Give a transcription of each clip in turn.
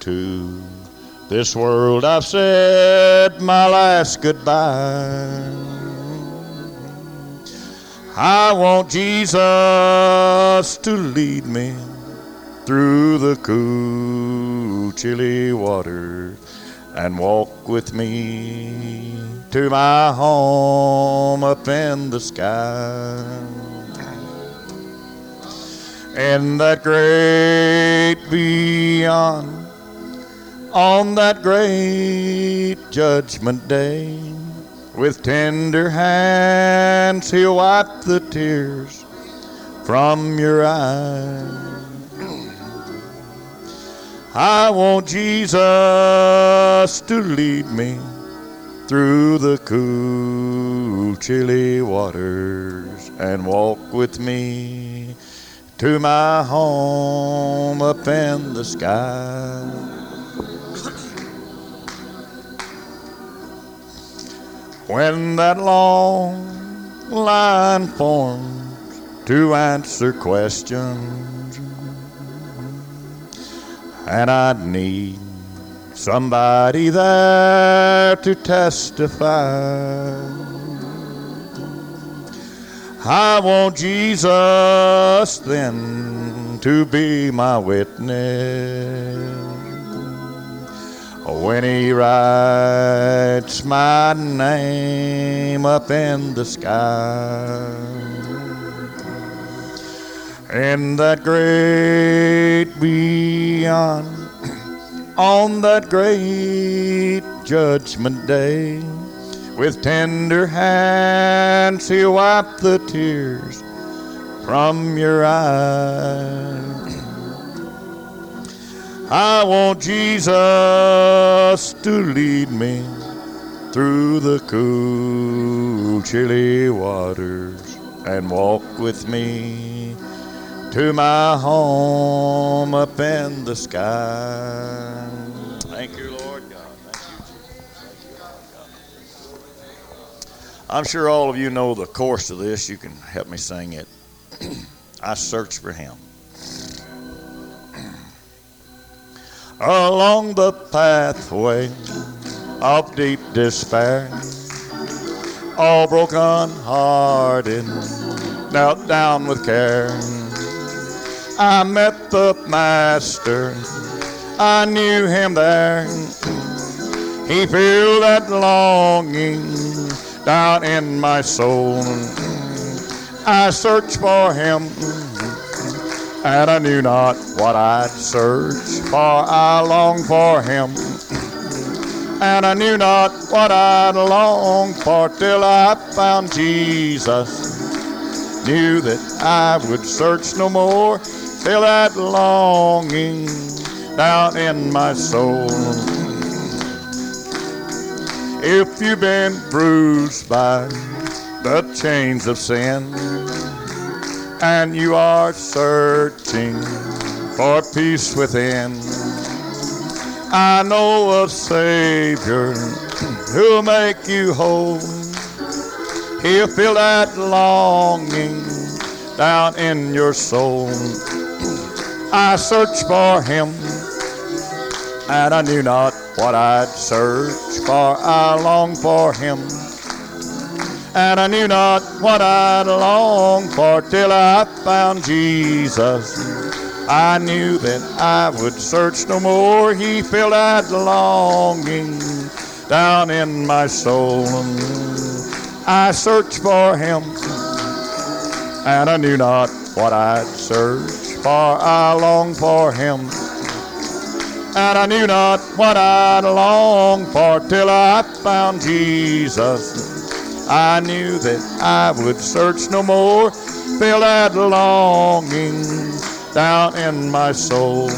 to this world I've said my last goodbye. I want Jesus to lead me through the cool, chilly water and walk with me to my home up in the sky. In that great beyond, on that great judgment day, with tender hands he'll wipe the tears from your eyes. I want Jesus to lead me through the cool, chilly waters and walk with me to my home up in the sky. When that long line forms to answer questions, and I'd need somebody there to testify. I want Jesus then to be my witness when he writes my name up in the sky. In that great beyond, on that great judgment day, with tender hands he'll wipe the tears from your eyes. I want Jesus to lead me through the cool, chilly waters and walk with me to my home up in the sky. Thank you, Lord God. Thank you, Jesus. Thank you, Lord God. I'm sure all of you know the chorus of this. You can help me sing it. I search for him. Along the pathway of deep despair. All broken hearted, knelt down with care. I met the Master, I knew him there. He filled that longing down in my soul. I searched for him and I knew not what I'd search, for I longed for him. And I knew not what I'd long for till I found Jesus. Knew that I would search no more till that longing down in my soul. If you've been bruised by the chains of sin, and you are searching for peace within. I know a Savior who'll make you whole. He'll fill that longing down in your soul. I searched for him, and I knew not what I'd search for. I longed for him and I knew not what I'd long for till I found Jesus. I knew that I would search no more. He filled that longing down in my soul. I searched for him, and I knew not what I'd search for. I longed for him, and I knew not what I'd long for till I found Jesus. I knew that I would search no more, feel that longing down in my soul.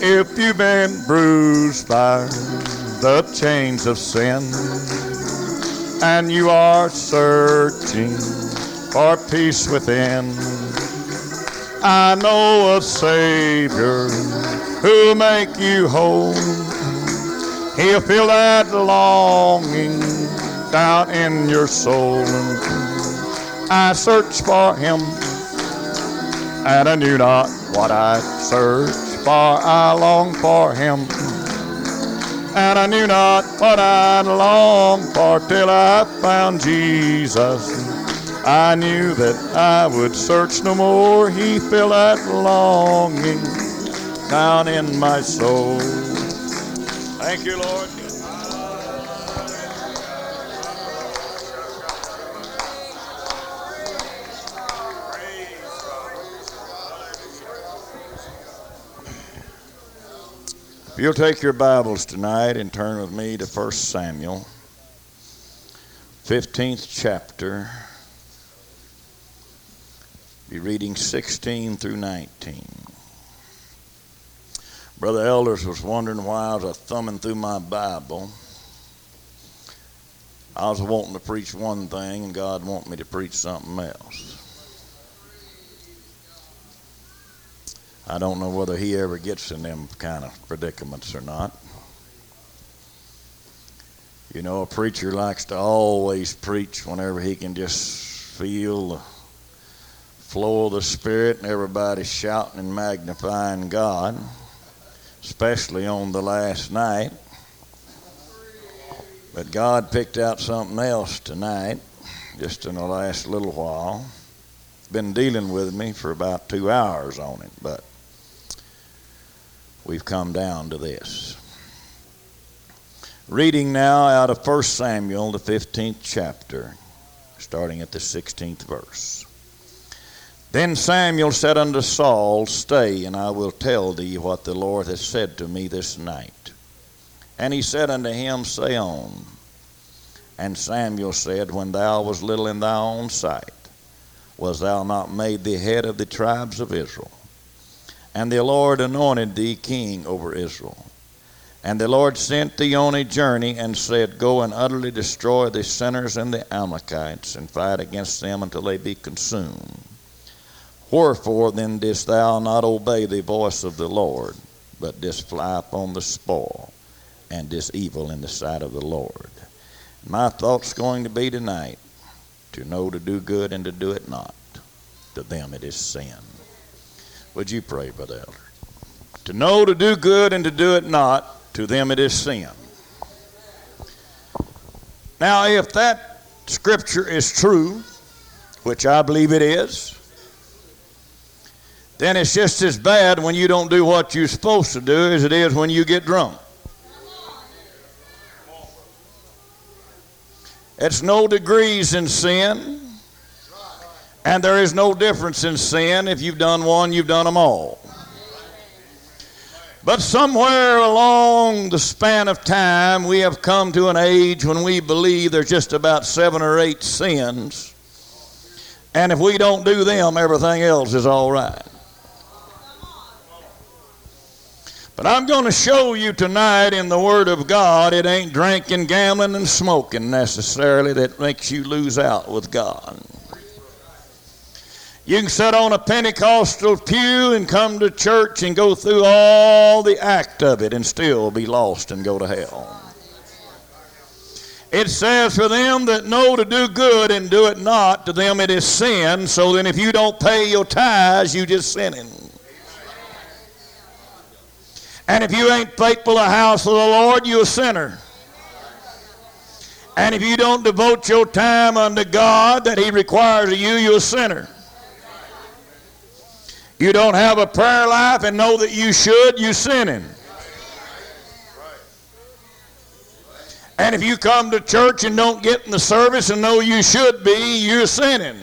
If you've been bruised by the chains of sin, and you are searching for peace within, I know a Savior who'll make you whole. He'll fill that longing down in your soul. I searched for him, and I knew not what I'd search, for I longed for him. And I knew not what I'd long for till I found Jesus. I knew that I would search no more. He filled that longing down in my soul. Thank you, Lord. If you'll take your Bibles tonight and turn with me to 1 Samuel, 15th chapter. Be reading 16 through 19. Brother Elders was wondering why I was thumbing through my Bible. I was wanting to preach one thing, and God wanted me to preach something else. I don't know whether he ever gets in them kind of predicaments or not. You know, a preacher likes to always preach whenever he can just feel the flow of the Spirit and everybody shouting and magnifying God, especially on the last night. But God picked out something else tonight, just in the last little while. Been dealing with me for about two hours on it, but we've come down to this. Reading now out of 1 Samuel, the 15th chapter, starting at the 16th verse. Then Samuel said unto Saul, Stay, and I will tell thee what the Lord has said to me this night. And he said unto him, Say on. And Samuel said, When thou was little in thy own sight, was thou not made the head of the tribes of Israel? And the Lord anointed thee king over Israel. And the Lord sent thee on a journey and said, Go and utterly destroy the sinners and the Amalekites, and fight against them until they be consumed. Wherefore then didst thou not obey the voice of the Lord, but didst fly upon the spoil, and didst evil in the sight of the Lord? My thought's going to be tonight to know to do good and to do it not. To them it is sin. Would you pray, Brother Elder? To know to do good and to do it not, to them it is sin. Now, if that scripture is true, which I believe it is, then it's just as bad when you don't do what you're supposed to do as it is when you get drunk. It's no degrees in sin. And there is no difference in sin. If you've done one, you've done them all. But somewhere along the span of time, we have come to an age when we believe there's just about seven or eight sins. And if we don't do them, everything else is all right. But I'm going to show you tonight in the Word of God, it ain't drinking, gambling, and smoking necessarily that makes you lose out with God. You can sit on a Pentecostal pew and come to church and go through all the act of it and still be lost and go to hell. It says, For them that know to do good and do it not, to them it is sin. So then, if you don't pay your tithes, you just sinning. And if you ain't faithful to the house of the Lord, you're a sinner. And if you don't devote your time unto God that He requires of you, you're a sinner. You don't have a prayer life and know that you should, You're sinning. And if you come to church and don't get in the service and know you should be, you're sinning.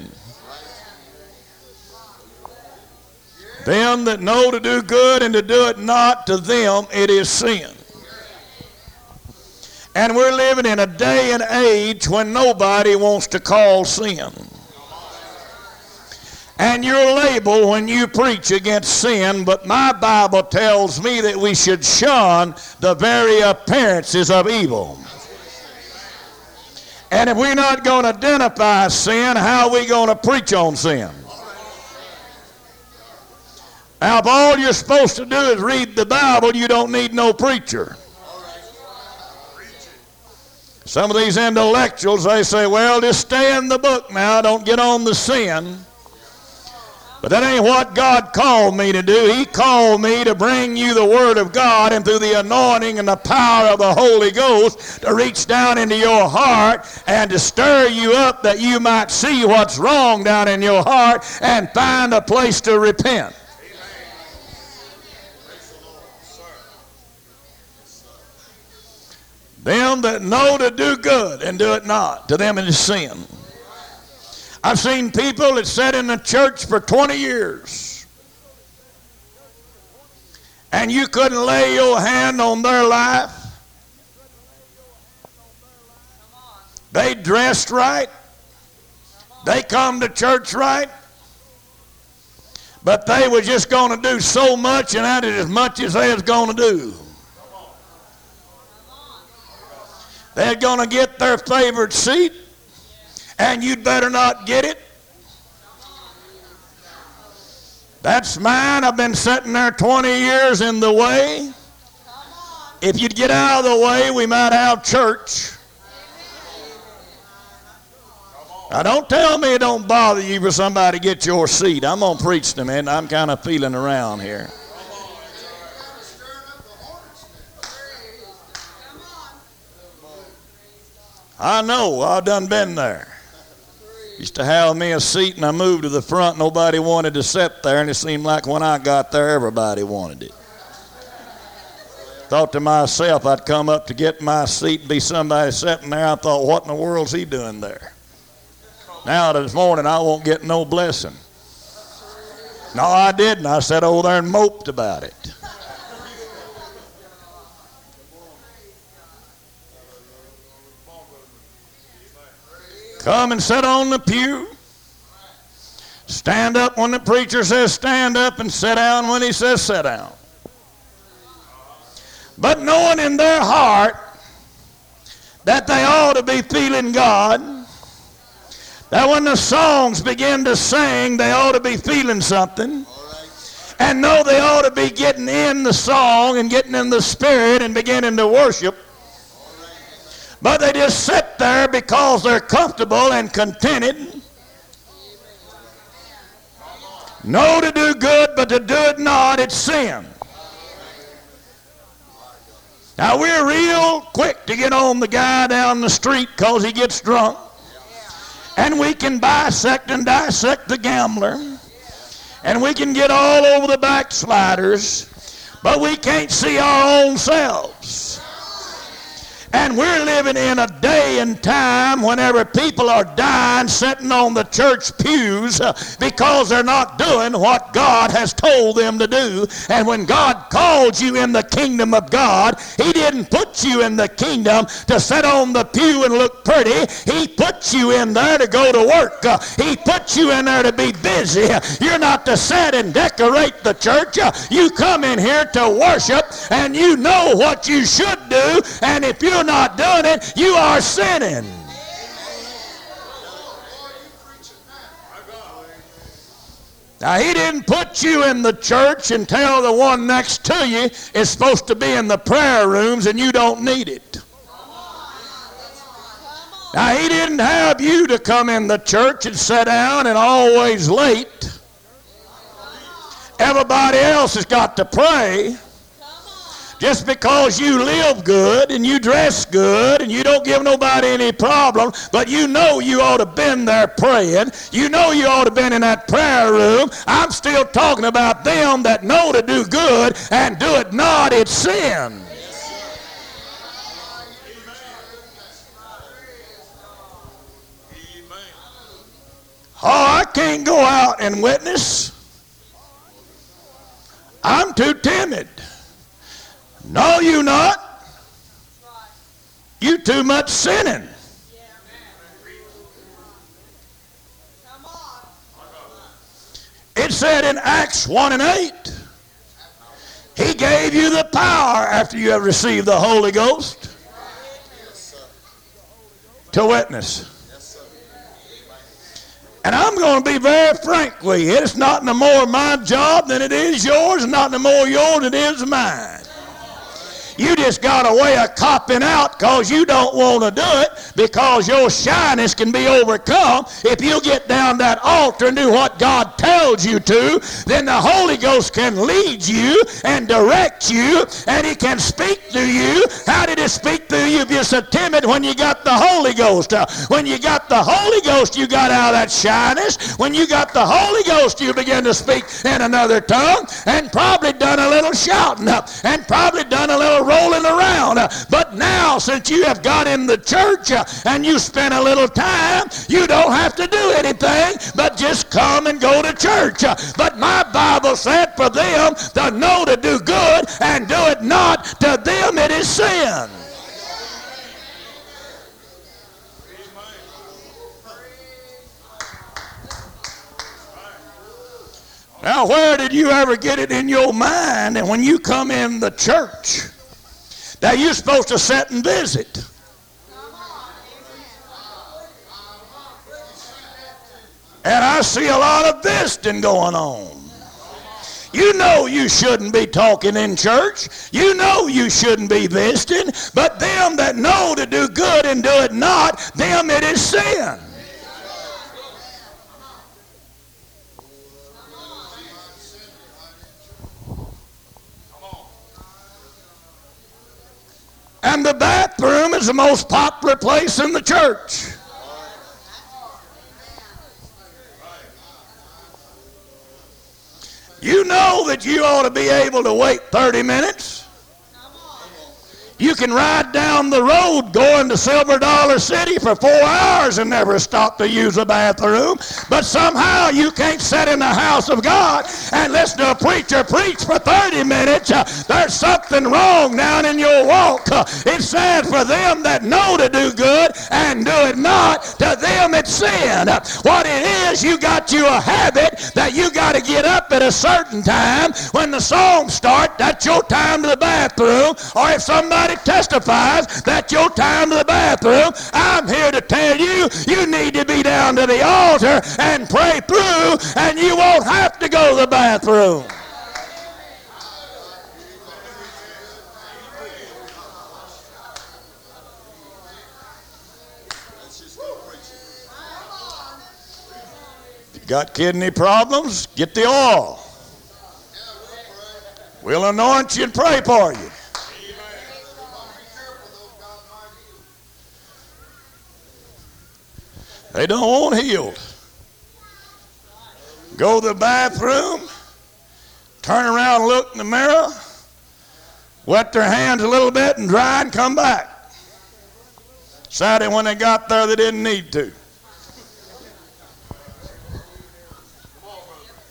Them that know to do good and to do it not, to them it is sin. And we're living in a day and age when nobody wants to call sin and you're labeled when you preach against sin, but my Bible tells me that we should shun the very appearances of evil. And if we're not going to identify sin, how are we going to preach on sin? Now, if all you're supposed to do is read the Bible, you don't need no preacher. Some of these intellectuals, they say, well, just stay in the book now, don't get on the sin. But that ain't what God called me to do. He called me to bring you the Word of God and through the anointing and the power of the Holy Ghost to reach down into your heart and to stir you up that you might see what's wrong down in your heart and find a place to repent. Them that know to do good and do it not, to them it is sin. I've seen people that sat in the church for 20 years and you couldn't lay your hand on their life. They dressed right. They come to church right. But they were just going to do so much and that is as much as they was going to do. They're going to get their favorite seat and you'd better not get it. That's mine. I've been sitting there 20 years in the way. If you'd get out of the way, we might have church. Now, don't tell me it don't bother you for somebody to get your seat. I'm going to preach to man. I'm kind of feeling around here. I know. I've done been there. Used to have me a seat, and I moved to the front. Nobody wanted to sit there, and it seemed like when I got there, everybody wanted it. Thought to myself, I'd come up to get my seat and be somebody sitting there. I thought, what in the world's he doing there? Now this morning, I won't get no blessing. No, I didn't. I sat over there and moped about it. Come and sit on the pew. Stand up when the preacher says stand up and sit down when he says sit down. But knowing in their heart that they ought to be feeling God, that when the songs begin to sing, they ought to be feeling something. And know they ought to be getting in the song and getting in the spirit and beginning to worship. But they just sit there because they're comfortable and contented. No to do good, but to do it not, it's sin. Now we're real quick to get on the guy down the street because he gets drunk. And we can bisect and dissect the gambler. And we can get all over the backsliders. But we can't see our own selves. And we're living in a day and time whenever people are dying sitting on the church pews uh, because they're not doing what God has told them to do. And when God called you in the kingdom of God, He didn't put you in the kingdom to sit on the pew and look pretty. He put you in there to go to work. Uh, he put you in there to be busy. You're not to sit and decorate the church. Uh, you come in here to worship and you know what you should do. And if you're not doing it, you are sinning. Now, he didn't put you in the church and tell the one next to you is supposed to be in the prayer rooms and you don't need it. Now, he didn't have you to come in the church and sit down and always late. Everybody else has got to pray. Just because you live good and you dress good and you don't give nobody any problem, but you know you ought to been there praying. You know you ought to been in that prayer room. I'm still talking about them that know to do good and do it not, it's sin. Oh, I can't go out and witness. I'm too timid. No, you not. You too much sinning. It said in Acts 1 and 8, He gave you the power after you have received the Holy Ghost to witness. And I'm going to be very frank with you. It's not no more my job than it is yours, and not no more yours than it is mine. You just got a way of copping out because you don't want to do it because your shyness can be overcome. If you get down that altar and do what God tells you to, then the Holy Ghost can lead you and direct you and He can speak through you. How did He speak through you if you're so timid when you got the Holy Ghost? Uh, when you got the Holy Ghost, you got out of that shyness. When you got the Holy Ghost, you begin to speak in another tongue and probably done a little shouting up and probably done a little rolling around. But now, since you have got in the church uh, and you spend a little time, you don't have to do anything but just come and go to church. But my Bible said for them to know to do good and do it not, to them it is sin. Now, where did you ever get it in your mind that when you come in the church that you're supposed to sit and visit? And I see a lot of visiting going on. You know you shouldn't be talking in church. You know you shouldn't be visiting. But them that know to do good and do it not, them it is sin. And the bathroom is the most popular place in the church. You know that you ought to be able to wait 30 minutes. You can ride down the road going to Silver Dollar City for four hours and never stop to use a bathroom. But somehow you can't sit in the house of God and listen to a preacher preach for 30 minutes. There's something wrong down in your walk. It's sad for them that know to do good and do it not. To them it's sin. What it is, you got you a habit that you got to get up at a certain time. When the song starts, that's your time to the bathroom. Or if somebody somebody testifies that your time to the bathroom, I'm here to tell you, you need to be down to the altar and pray through, and you won't have to go to the bathroom. Got kidney problems? Get the oil. We'll anoint you and pray for you. They don't want healed. Go to the bathroom, turn around look in the mirror, wet their hands a little bit and dry and come back. Saturday when they got there, they didn't need to.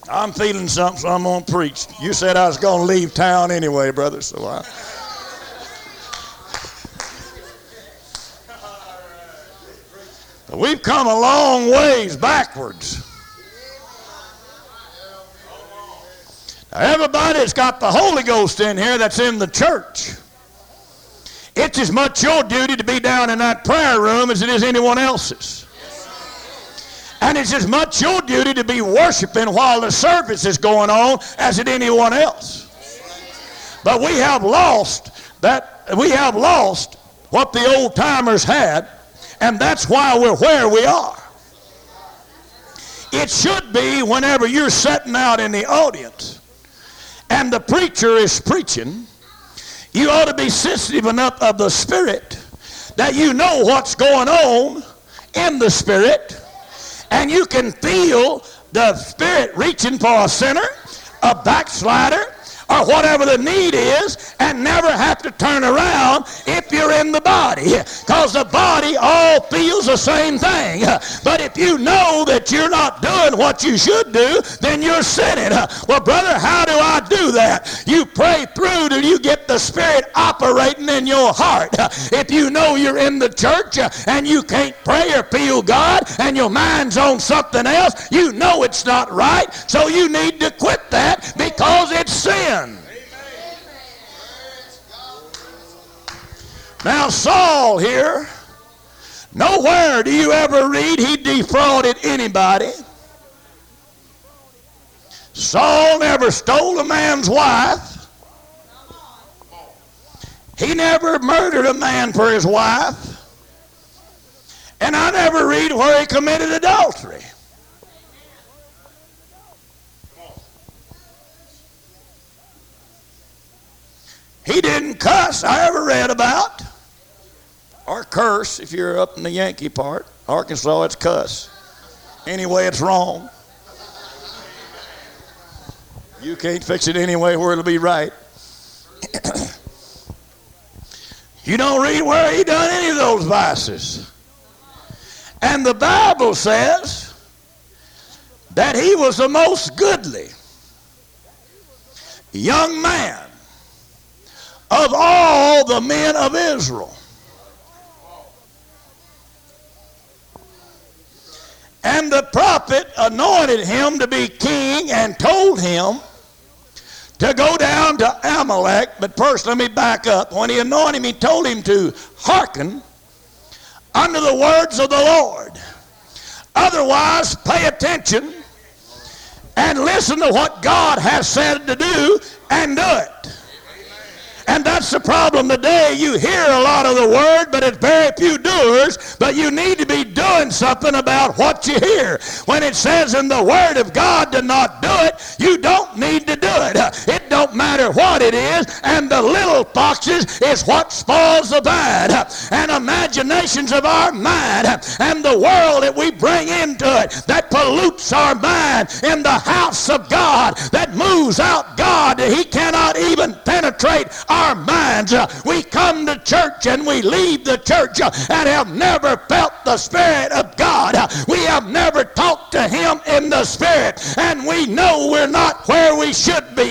I'm feeling something, so I'm going to preach. You said I was going to leave town anyway, brother, so I. We've come a long ways backwards. Now, everybody's got the Holy Ghost in here that's in the church. It's as much your duty to be down in that prayer room as it is anyone else's. And it's as much your duty to be worshiping while the service is going on as it anyone else. But we have lost that we have lost what the old timers had and that's why we're where we are. It should be whenever you're sitting out in the audience and the preacher is preaching, you ought to be sensitive enough of the Spirit that you know what's going on in the Spirit and you can feel the Spirit reaching for a sinner, a backslider, or whatever the need is and never have to turn around if you're in the body. Because the body all feels the same thing. But if you know that you're not doing what you should do, then you're sinning. Well, brother, how do I do that? You pray through till you get the Spirit operating in your heart. If you know you're in the church and you can't pray or feel God and your mind's on something else, you know it's not right. So you need to quit that because it's sin. Now, Saul here, nowhere do you ever read he defrauded anybody. Saul never stole a man's wife. He never murdered a man for his wife. And I never read where he committed adultery. He didn't cuss, I ever read about. Or curse, if you're up in the Yankee part. Arkansas, it's cuss. Anyway, it's wrong. You can't fix it anyway where it'll be right. you don't read where he done any of those vices. And the Bible says that he was the most goodly young man of all the men of Israel. And the prophet anointed him to be king and told him to go down to Amalek. But first, let me back up. When he anointed him, he told him to hearken unto the words of the Lord. Otherwise, pay attention and listen to what God has said to do and do it. And that's the problem today. You hear a lot of the word, but it's very few doers. But you need to be doing something about what you hear. When it says in the word of God to not do it, you don't need to do it. It don't matter what it is. And the little foxes is what spoils the bad. And imaginations of our mind and the world that we bring into it that pollutes our mind in the house of God that moves out God. That he cannot even penetrate our minds. We come to church and we leave the church and have never felt the Spirit of God. We have never talked to Him in the Spirit, and we know we're not where we should be.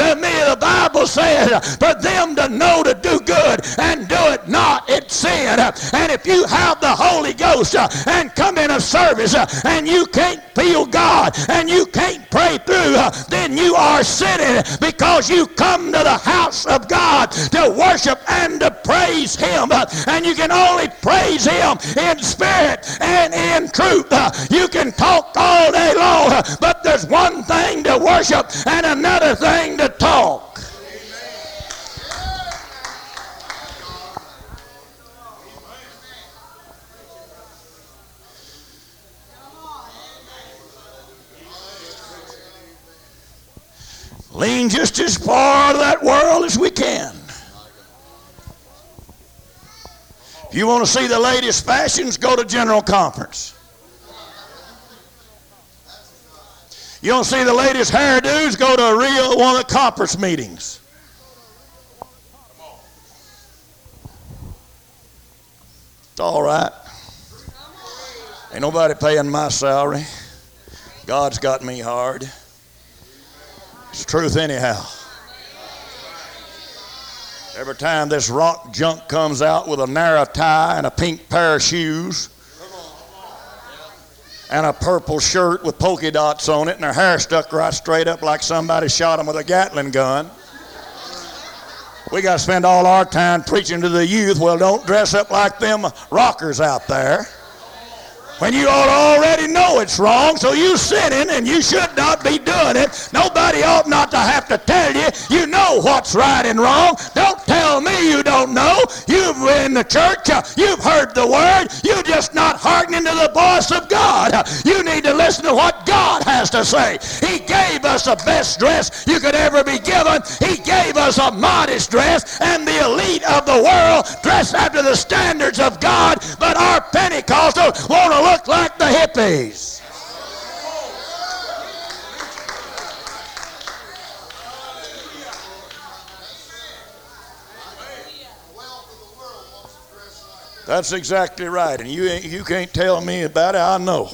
The, Bible says for them to know to do good and do it not, it's sin. And if you have the Holy Ghost and come in a service and you can't feel God and you can't pray through, then you are sinning because you come the house of God to worship and to praise Him. And you can only praise Him in spirit and in truth. You can talk all day long, but there's one thing to worship and another thing to talk. Lean just as far out of that world as we can. If you want to see the latest fashions, go to General Conference. You to see the latest hairdos, go to a real one of the conference meetings. It's all right. Ain't nobody paying my salary. God's got me hard. It's truth, anyhow. Every time this rock junk comes out with a narrow tie and a pink pair of shoes and a purple shirt with polka dots on it and their hair stuck right straight up like somebody shot them with a Gatling gun. We got to spend all our time preaching to the youth. Well, don't dress up like them rockers out there when you ought already know it's wrong, so you sinning and you should not be doing it. Nobody ought not to have to tell you. You know what's right and wrong. Don't tell me you don't know. You've been in the church. You've heard the word. You're just not hearkening to the voice of God. You need to listen to what God has to say. He gave us the best dress you could ever be given. He gave us a modest dress and the elite of the world dress after the standards of God. But our Pentecostals want to look like the hippies. That's exactly right. And you, you can't tell me about it. I know.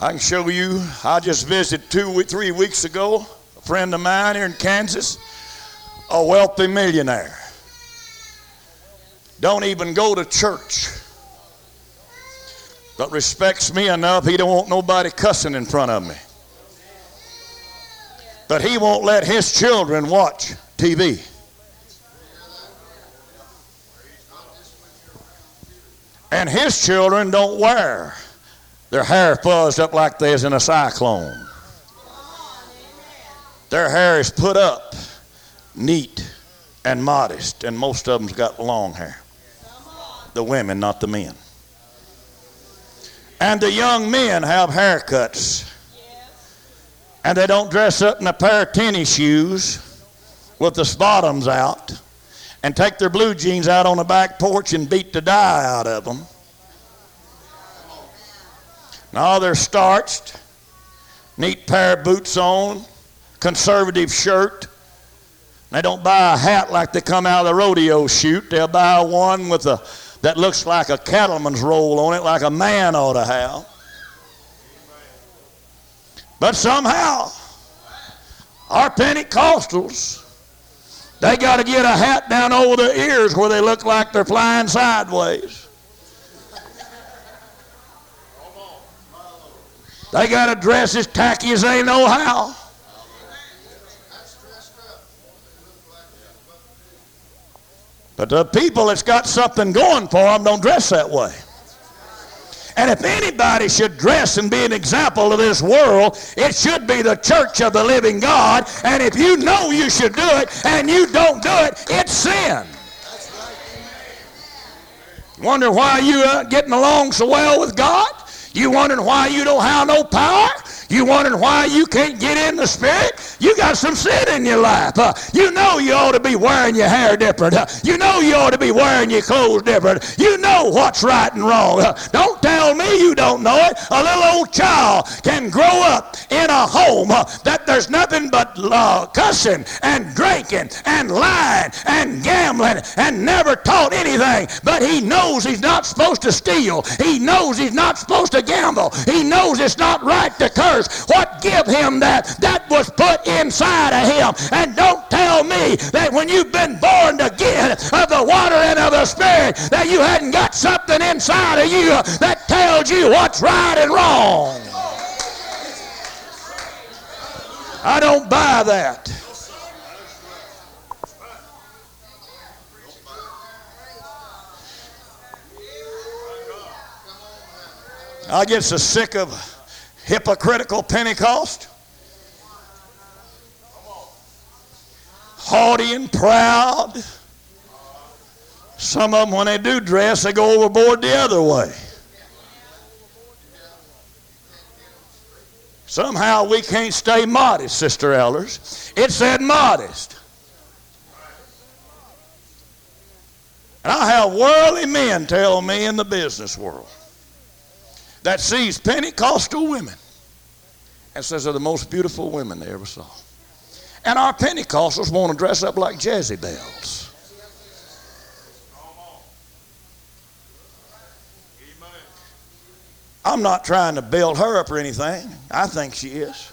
I can show you. I just visited two, three weeks ago a friend of mine here in Kansas, a wealthy millionaire don't even go to church, but respects me enough he don't want nobody cussing in front of me. But he won't let his children watch TV. And his children don't wear their hair fuzzed up like there's in a cyclone. Their hair is put up neat and modest, and most of them's got long hair. The women, not the men. And the young men have haircuts. And they don't dress up in a pair of tennis shoes with the bottoms out and take their blue jeans out on the back porch and beat the dye out of them. Now they're starched, neat pair of boots on, conservative shirt. They don't buy a hat like they come out of the rodeo chute. They'll buy one with a that looks like a cattleman's roll on it, like a man ought to have. But somehow, our Pentecostals, they got to get a hat down over their ears where they look like they're flying sideways. They got to dress as tacky as they know how. But the people that's got something going for them don't dress that way. And if anybody should dress and be an example of this world, it should be the church of the living God. And if you know you should do it and you don't do it, it's sin. Wonder why you are getting along so well with God? You wondering why you don't have no power? You wondering why you can't get in the spirit? You got some sin in your life. Uh, you know you ought to be wearing your hair different. Uh, you know you ought to be wearing your clothes different. You know what's right and wrong. Uh, don't tell me you don't know it. A little old child can grow up in a home uh, that there's nothing but uh, cussing and drinking and lying and gambling and never taught anything. But he knows he's not supposed to steal. He knows he's not supposed to gamble. He knows it's not right to curse. What give him that? That was put inside of him. And don't tell me that when you've been born again of the water and of the Spirit, that you hadn't got something inside of you that tells you what's right and wrong. I don't buy that. I get so sick of hypocritical Pentecost, haughty and proud. Some of them, when they do dress, they go overboard the other way. Somehow we can't stay modest, Sister Elders. It said modest. And I have worldly men tell me in the business world that sees Pentecostal women and says they're the most beautiful women they ever saw. And our Pentecostals want to dress up like Jezebels. I'm not trying to build her up or anything. I think she is.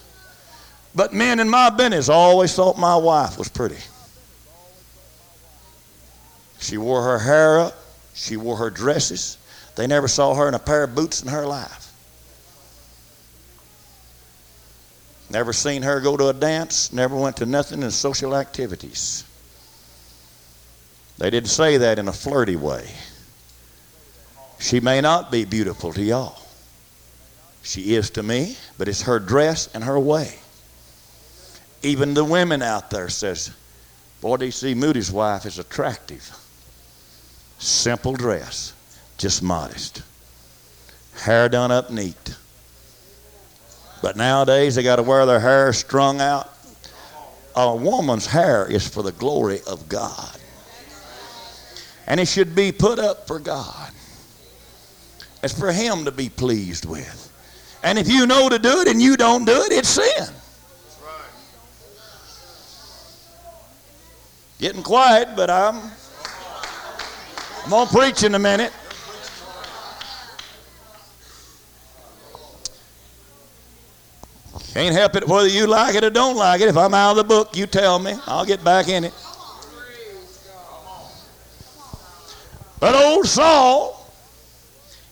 But men in my business always thought my wife was pretty. She wore her hair up. She wore her dresses. They never saw her in a pair of boots in her life. Never seen her go to a dance, never went to nothing in social activities. They didn't say that in a flirty way. She may not be beautiful to y'all. She is to me, but it's her dress and her way. Even the women out there says, Boy, D.C. Moody's wife is attractive. Simple dress just modest. Hair done up neat. But nowadays they got to wear their hair strung out. A woman's hair is for the glory of God. And it should be put up for God. It's for Him to be pleased with. And if you know to do it and you don't do it, it's sin. Getting quiet, but I'm I'm gonna preach in a minute. Can't help it whether you like it or don't like it. If I'm out of the book, you tell me. I'll get back in it. But old Saul,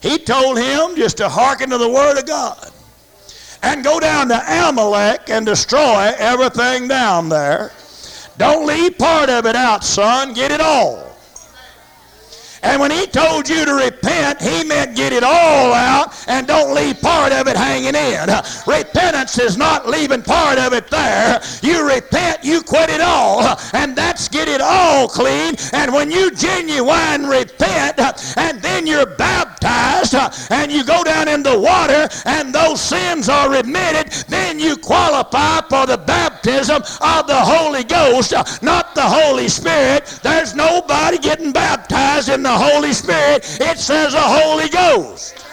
he told him just to hearken to the word of God and go down to Amalek and destroy everything down there. Don't leave part of it out, son. Get it all. And when he told you to repent, he meant get it all out and don't leave part of it hanging in. Repentance is not leaving part of it there. You repent, you quit it all. And that's get it all clean. And when you genuine repent and then you're baptized uh, and you go down in the water and those sins are remitted, then you qualify for the baptism of the Holy Ghost, uh, not the Holy Spirit. There's nobody getting baptized in the Holy Spirit. It says the Holy Ghost.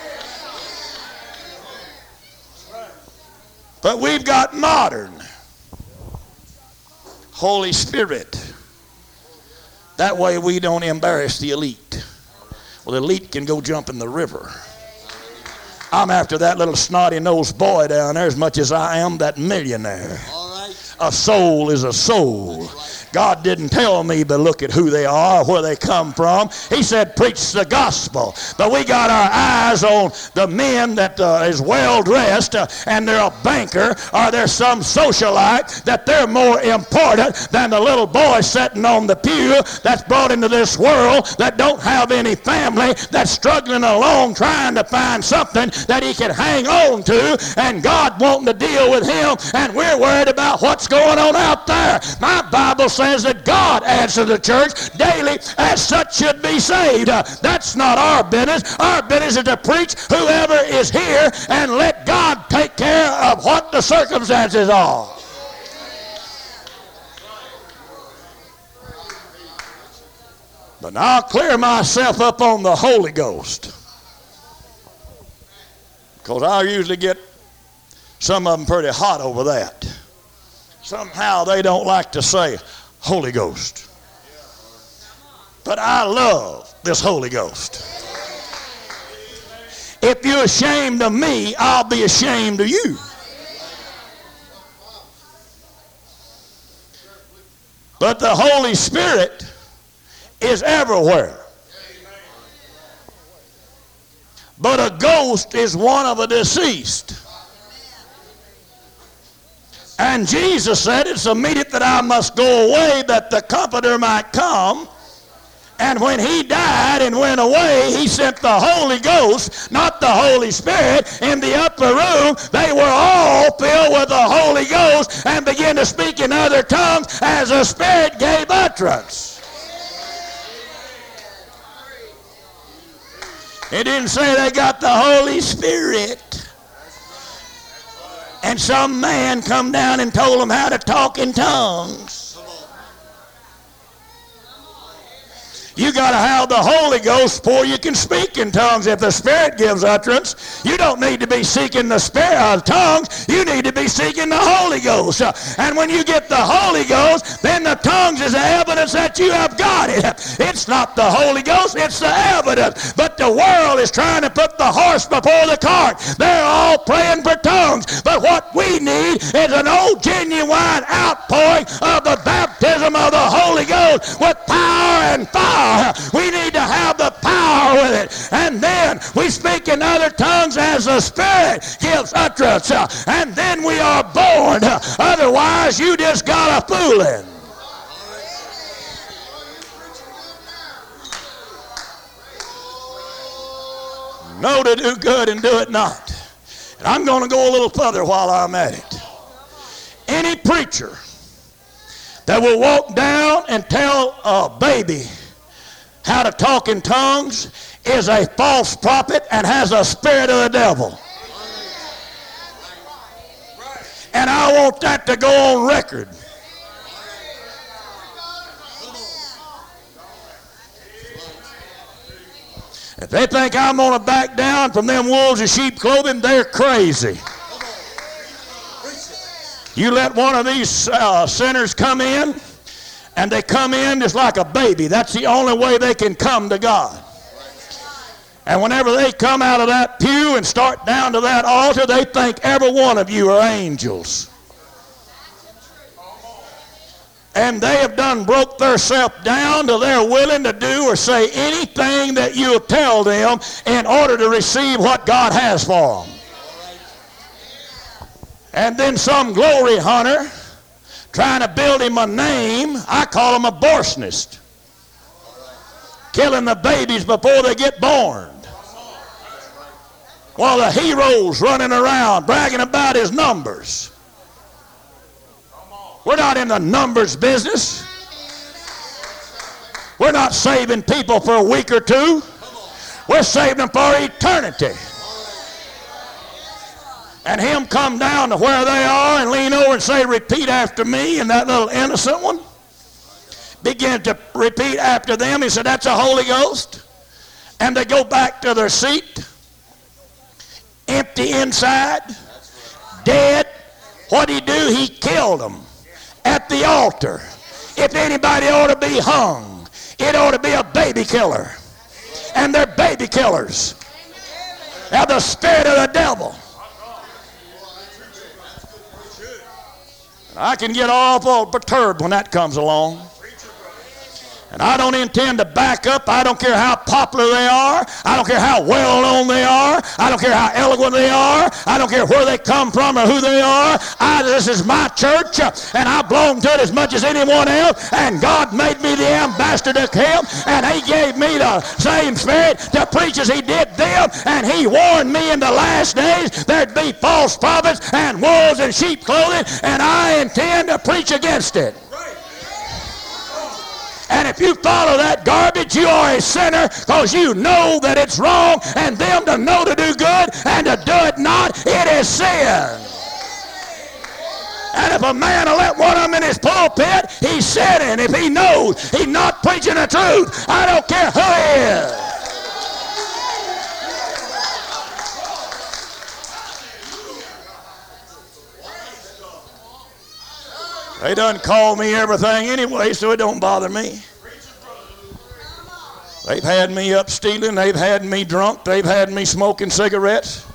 But we've got modern Holy Spirit. That way we don't embarrass the elite. Well, the elite can go jump in the river. I'm after that little snotty nosed boy down there as much as I am that millionaire. A soul is a soul. God didn't tell me, but look at who they are, or where they come from. He said, preach the gospel. But we got our eyes on the men that uh, is well dressed uh, and they're a banker or they're some socialite, that they're more important than the little boy sitting on the pew that's brought into this world that don't have any family, that's struggling along trying to find something that he can hang on to, and God wanting to deal with him, and we're worried about what's going on out there. My Bible says that God adds to the church daily as such should be saved. Uh, that's not our business. Our business is to preach whoever is here and let God take care of what the circumstances are. But now I'll clear myself up on the Holy Ghost. Because I usually get some of them pretty hot over that. Somehow they don't like to say Holy Ghost. But I love this Holy Ghost. If you're ashamed of me, I'll be ashamed of you. But the Holy Spirit is everywhere. But a ghost is one of a deceased. And Jesus said, It's immediate that I must go away that the Comforter might come. And when he died and went away, he sent the Holy Ghost, not the Holy Spirit, in the upper room. They were all filled with the Holy Ghost and began to speak in other tongues as the Spirit gave utterance. It didn't say they got the Holy Spirit and some man come down and told them how to talk in tongues. You got to have the Holy Ghost before you can speak in tongues. If the Spirit gives utterance, you don't need to be seeking the Spirit of tongues. You need to be seeking the Holy Ghost. Uh, and when you get the Holy Ghost, then the tongues is the evidence that you have got it. It's not the Holy Ghost, it's the evidence. But the world is trying to put the horse before the cart. They're all praying for tongues. But what we need is an old genuine outpouring of the baptism of the Holy Ghost with power and fire. We need to have the power with it. And then we speak in other tongues as the Spirit gives utterance. And then we are born. Otherwise, you just got a fooling. Know to do good and do it not. And I'm going to go a little further while I'm at it. Any preacher that will walk down and tell a baby how to talk in tongues is a false prophet and has a spirit of the devil. And I want that to go on record. If they think I'm going to back down from them wolves in sheep clothing, they're crazy. You let one of these uh, sinners come in and they come in just like a baby. That's the only way they can come to God. And whenever they come out of that pew and start down to that altar, they think every one of you are angels. And they have done broke themselves down to they're willing to do or say anything that you'll tell them in order to receive what God has for them. And then some glory hunter trying to build him a name. I call him a abortionist. Killing the babies before they get born. While the heroes running around bragging about his numbers. We're not in the numbers business. We're not saving people for a week or two. We're saving them for eternity. And him come down to where they are and lean over and say, repeat after me, and that little innocent one began to repeat after them. He said, that's a Holy Ghost. And they go back to their seat, empty inside, dead. What did he do? He killed them at the altar. If anybody ought to be hung, it ought to be a baby killer. And they're baby killers. Now the spirit of the devil. I can get awful perturbed when that comes along. And I don't intend to back up. I don't care how popular they are. I don't care how well known they are. I don't care how eloquent they are. I don't care where they come from or who they are. I, this is my church, and I belong to it as much as anyone else. And God made me the ambassador to Him, and He gave me the same spirit to preach as He did them. And He warned me in the last days there'd be false prophets and wolves in sheep clothing, and I intend to preach against it. And if you follow that garbage, you are a sinner because you know that it's wrong. And them to know to do good and to do it not, it is sin. And if a man will let one of them in his pulpit, he's sinning. If he knows he's not preaching the truth, I don't care who he is. They done call me everything anyway, so it don't bother me. They've had me up stealing. They've had me drunk. They've had me smoking cigarettes.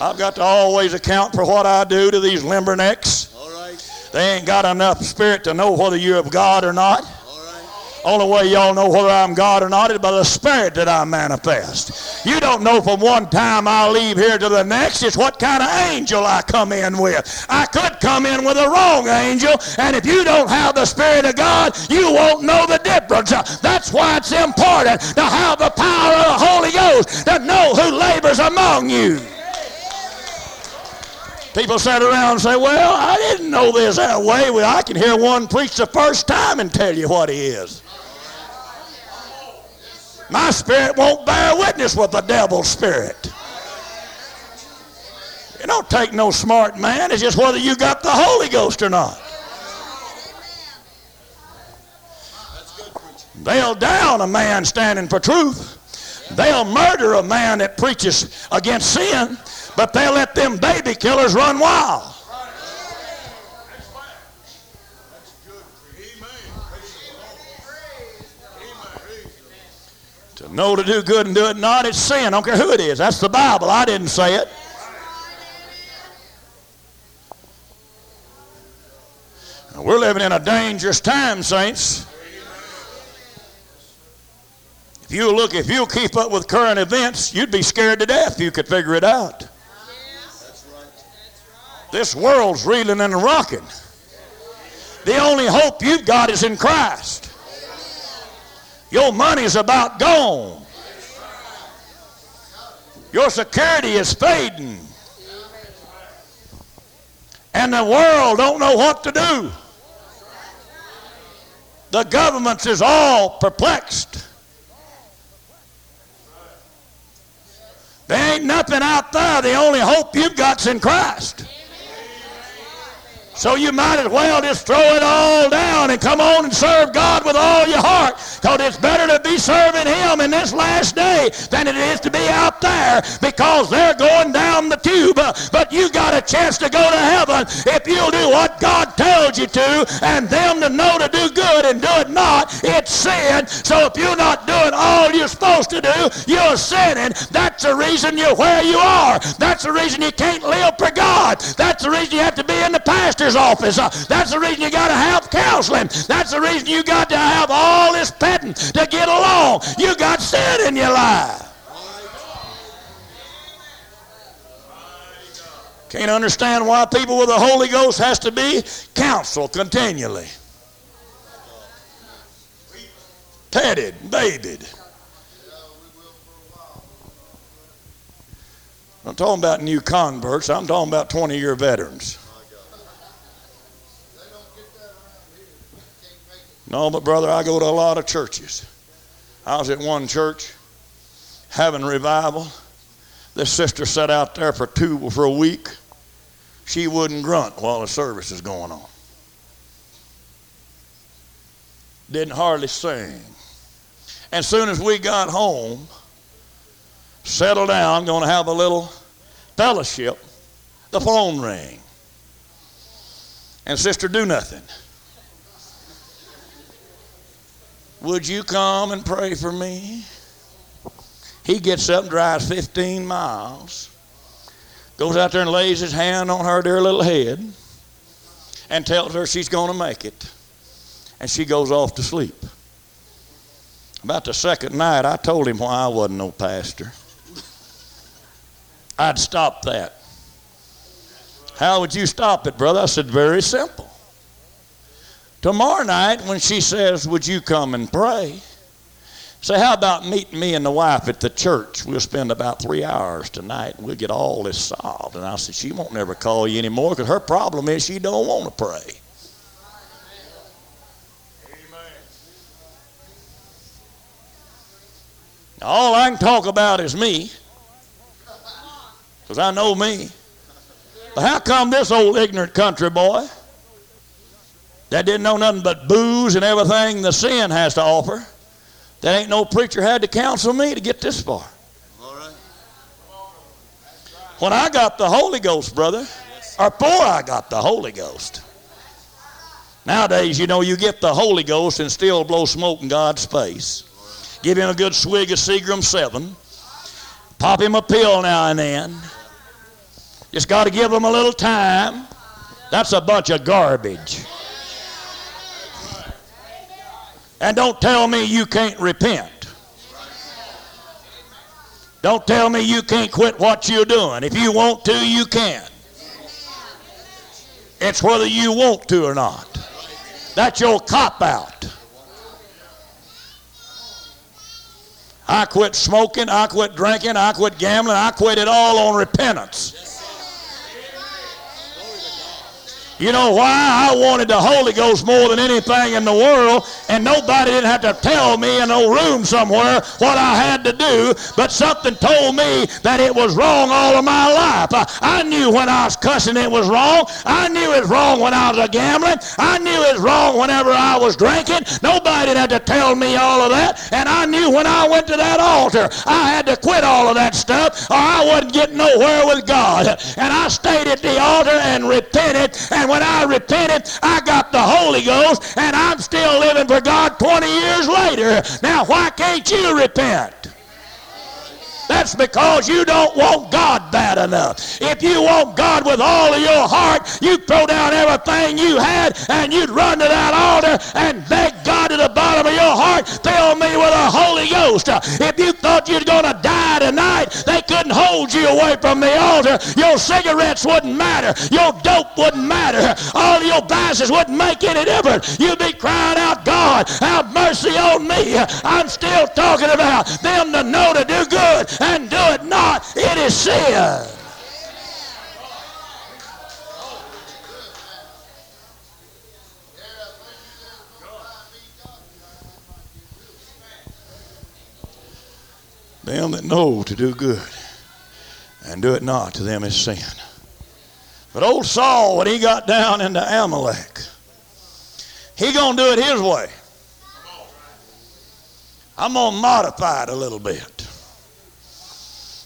I've got to always account for what I do to these limbernecks. All right. They ain't got enough spirit to know whether you're of God or not. Only way y'all know whether I'm God or not is by the Spirit that I manifest. You don't know from one time I leave here to the next. It's what kind of angel I come in with. I could come in with a wrong angel, and if you don't have the Spirit of God, you won't know the difference. That's why it's important to have the power of the Holy Ghost to know who labors among you. People sit around and say, Well, I didn't know this that way. Well, I can hear one preach the first time and tell you what he is. My spirit won't bear witness with the devil's spirit. It don't take no smart man. It's just whether you got the Holy Ghost or not. They'll down a man standing for truth. They'll murder a man that preaches against sin, but they'll let them baby killers run wild. To know to do good and do it not, it's sin. I don't care who it is. That's the Bible. I didn't say it. And we're living in a dangerous time, saints. If you look, if you keep up with current events, you'd be scared to death if you could figure it out. This world's reeling and rocking. The only hope you've got is in Christ. Your money's about gone. Your security is fading. And the world don't know what to do. The government is all perplexed. There ain't nothing out there. The only hope you've got's in Christ. So you might as well just throw it all down and come on and serve God with all your heart. Because it's better to be serving Him in this last day than it is to be out there because they're going down the tube. But you got a chance to go to heaven if you'll do what God tells you to and them to know to do good and do it not. It's sin. So if you're not doing all you're supposed to do, you're sinning. That's the reason you're where you are. That's the reason you can't live for God. That's the reason you have to be in the pastor's office. Uh, that's the reason you got to have counseling. That's the reason you got to have all this petting to get along. You got sin in your life. Can't understand why people with the Holy Ghost has to be counseled continually. Petted, babied. I'm talking about new converts. I'm talking about 20 year veterans. No, but brother, I go to a lot of churches. I was at one church having revival. This sister sat out there for two for a week. She wouldn't grunt while the service is going on. Didn't hardly sing. As soon as we got home, settled down, going to have a little fellowship, the phone rang. And sister, do nothing. Would you come and pray for me? He gets up and drives 15 miles, goes out there and lays his hand on her dear little head, and tells her she's going to make it. And she goes off to sleep. About the second night, I told him why I wasn't no pastor. I'd stop that. How would you stop it, brother? I said, very simple. Tomorrow night, when she says, Would you come and pray? Say, how about meeting me and the wife at the church? We'll spend about three hours tonight and we'll get all this solved. And I said, She won't never call you anymore because her problem is she don't want to pray. All I can talk about is me because I know me. But how come this old ignorant country boy that didn't know nothing but booze and everything the sin has to offer, that ain't no preacher had to counsel me to get this far? When I got the Holy Ghost, brother, or before I got the Holy Ghost. Nowadays, you know, you get the Holy Ghost and still blow smoke in God's face. Give him a good swig of Seagram 7. Pop him a pill now and then. Just got to give him a little time. That's a bunch of garbage. And don't tell me you can't repent. Don't tell me you can't quit what you're doing. If you want to, you can. It's whether you want to or not. That's your cop out. I quit smoking, I quit drinking, I quit gambling, I quit it all on repentance. You know why? I wanted the Holy Ghost more than anything in the world, and nobody didn't have to tell me in a room somewhere what I had to do, but something told me that it was wrong all of my life. I, knew when I was cussing it was wrong. I knew it was wrong when I was gambling. I knew it was wrong whenever I was drinking. Nobody had to tell me all of that, and I knew when I went to that altar, I had to quit all of that stuff, or I wasn't getting nowhere with God. And I stayed at the altar and repented, and when I repented, I got the Holy Ghost, and I'm still living for God 20 years later. Now, why can't you repent? That's because you don't want God bad enough. If you want God with all of your heart, you'd throw down everything you had and you'd run to that altar and beg God to the bottom of your heart, fill with the Holy Ghost. If you thought you're going to die tonight, they couldn't hold you away from the altar. Your cigarettes wouldn't matter. Your dope wouldn't matter. All your vices wouldn't make any difference. You'd be crying out, God, have mercy on me. I'm still talking about them to know to do good and do it not, it is sin. Them that know to do good and do it not to them is sin. But old Saul, when he got down into Amalek, he gonna do it his way. I'm gonna modify it a little bit.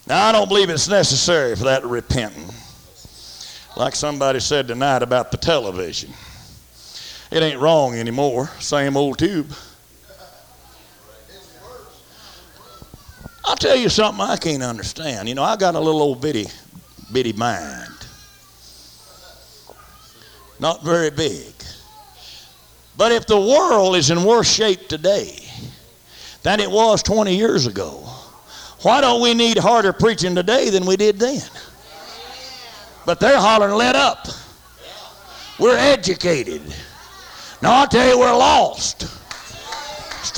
Now, I don't believe it's necessary for that repenting. Like somebody said tonight about the television. It ain't wrong anymore. Same old tube. I'll tell you something I can't understand. You know, I got a little old bitty, bitty mind. Not very big. But if the world is in worse shape today than it was 20 years ago, why don't we need harder preaching today than we did then? But they're hollering, let up. We're educated. Now, I'll tell you, we're lost.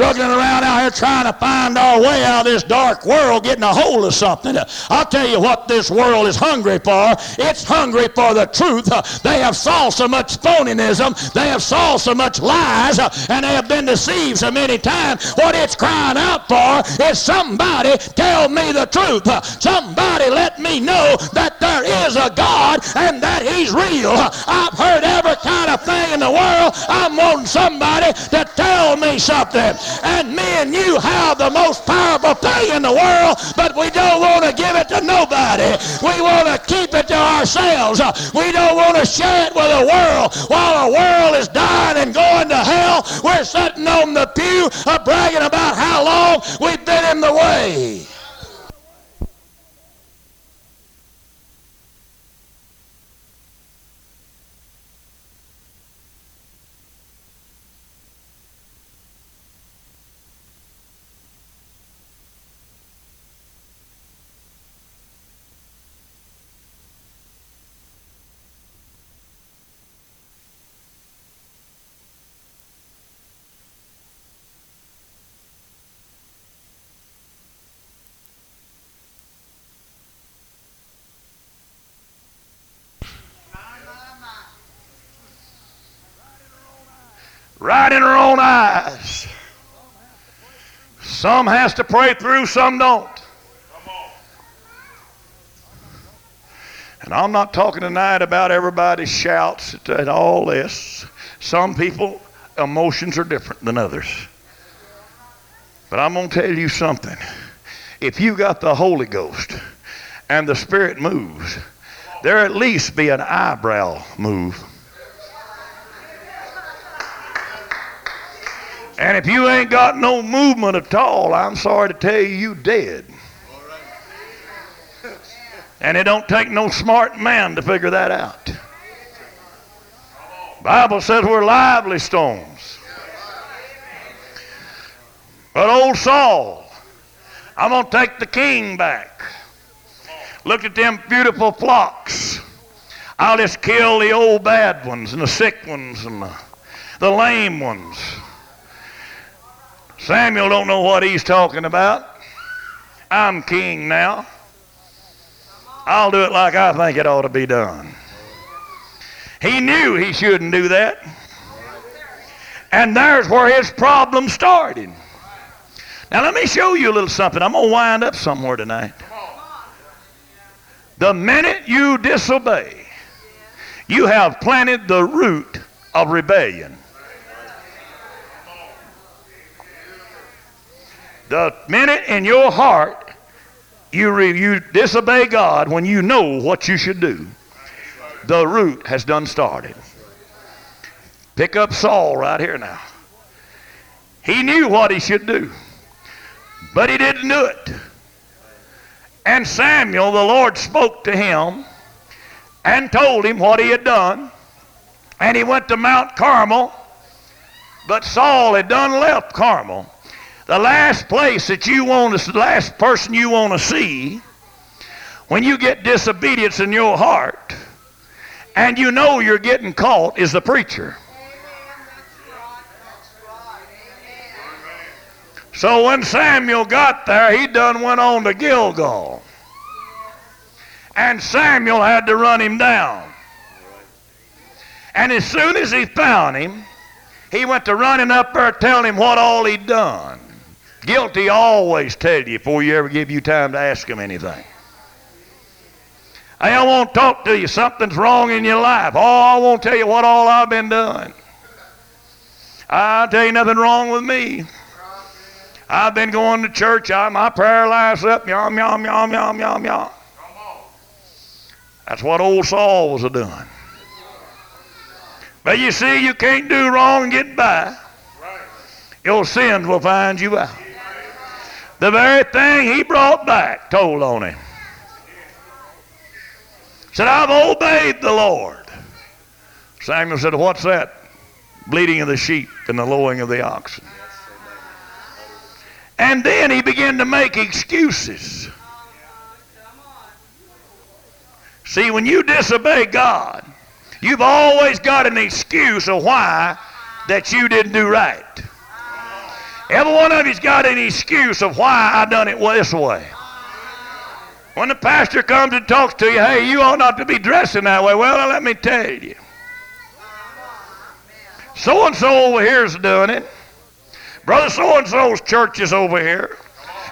Struggling around out here trying to find our way out of this dark world, getting a hold of something. I'll tell you what this world is hungry for. It's hungry for the truth. They have saw so much phonyism. They have saw so much lies, and they have been deceived so many times. What it's crying out for is somebody tell me the truth. Somebody let me know that there is a God and that He's real. I've heard every kind of thing in the world. I'm wanting somebody to tell me something. And me and you have the most powerful thing in the world, but we don't want to give it to nobody. We want to keep it to ourselves. We don't want to share it with the world. While the world is dying and going to hell, we're sitting on the pew bragging about how long we've been in the way. Right in her own eyes. Some has to pray through, some don't. And I'm not talking tonight about everybody shouts and all this. Some people, emotions are different than others. But I'm going to tell you something. If you got the Holy Ghost and the Spirit moves, there at least be an eyebrow move. And if you ain't got no movement at all, I'm sorry to tell you, you dead. And it don't take no smart man to figure that out. Bible says we're lively stones. But old Saul, I'm going to take the king back. Look at them beautiful flocks. I'll just kill the old bad ones and the sick ones and the, the lame ones. Samuel don't know what he's talking about. I'm king now. I'll do it like I think it ought to be done. He knew he shouldn't do that. And there's where his problem started. Now, let me show you a little something. I'm going to wind up somewhere tonight. The minute you disobey, you have planted the root of rebellion. The minute in your heart you, re, you disobey God when you know what you should do, the root has done started. Pick up Saul right here now. He knew what he should do, but he didn't do it. And Samuel, the Lord spoke to him and told him what he had done. And he went to Mount Carmel, but Saul had done left Carmel the last place that you want to, the last person you want to see when you get disobedience in your heart and you know you're getting caught is the preacher. So when Samuel got there, he done went on to Gilgal. And Samuel had to run him down. And as soon as he found him, he went to running up there telling him what all he'd done. Guilty always tell you before you ever give you time to ask them anything. I won't talk to you. Something's wrong in your life. Oh, I won't tell you what all I've been doing. I'll tell you nothing wrong with me. I've been going to church. I, my prayer life's up. Yum, yum, yum, yum, yum, yum. That's what old Saul was doing. But you see, you can't do wrong and get by. Your sins will find you out. The very thing he brought back told on him. Said, I've obeyed the Lord. Samuel said, What's that? Bleating of the sheep and the lowing of the oxen. And then he began to make excuses. See, when you disobey God, you've always got an excuse of why that you didn't do right. Every one of you's got an excuse of why I done it this way. When the pastor comes and talks to you, hey, you ought not to be dressing that way. Well, let me tell you. So and so over here is doing it. Brother so and so's church is over here.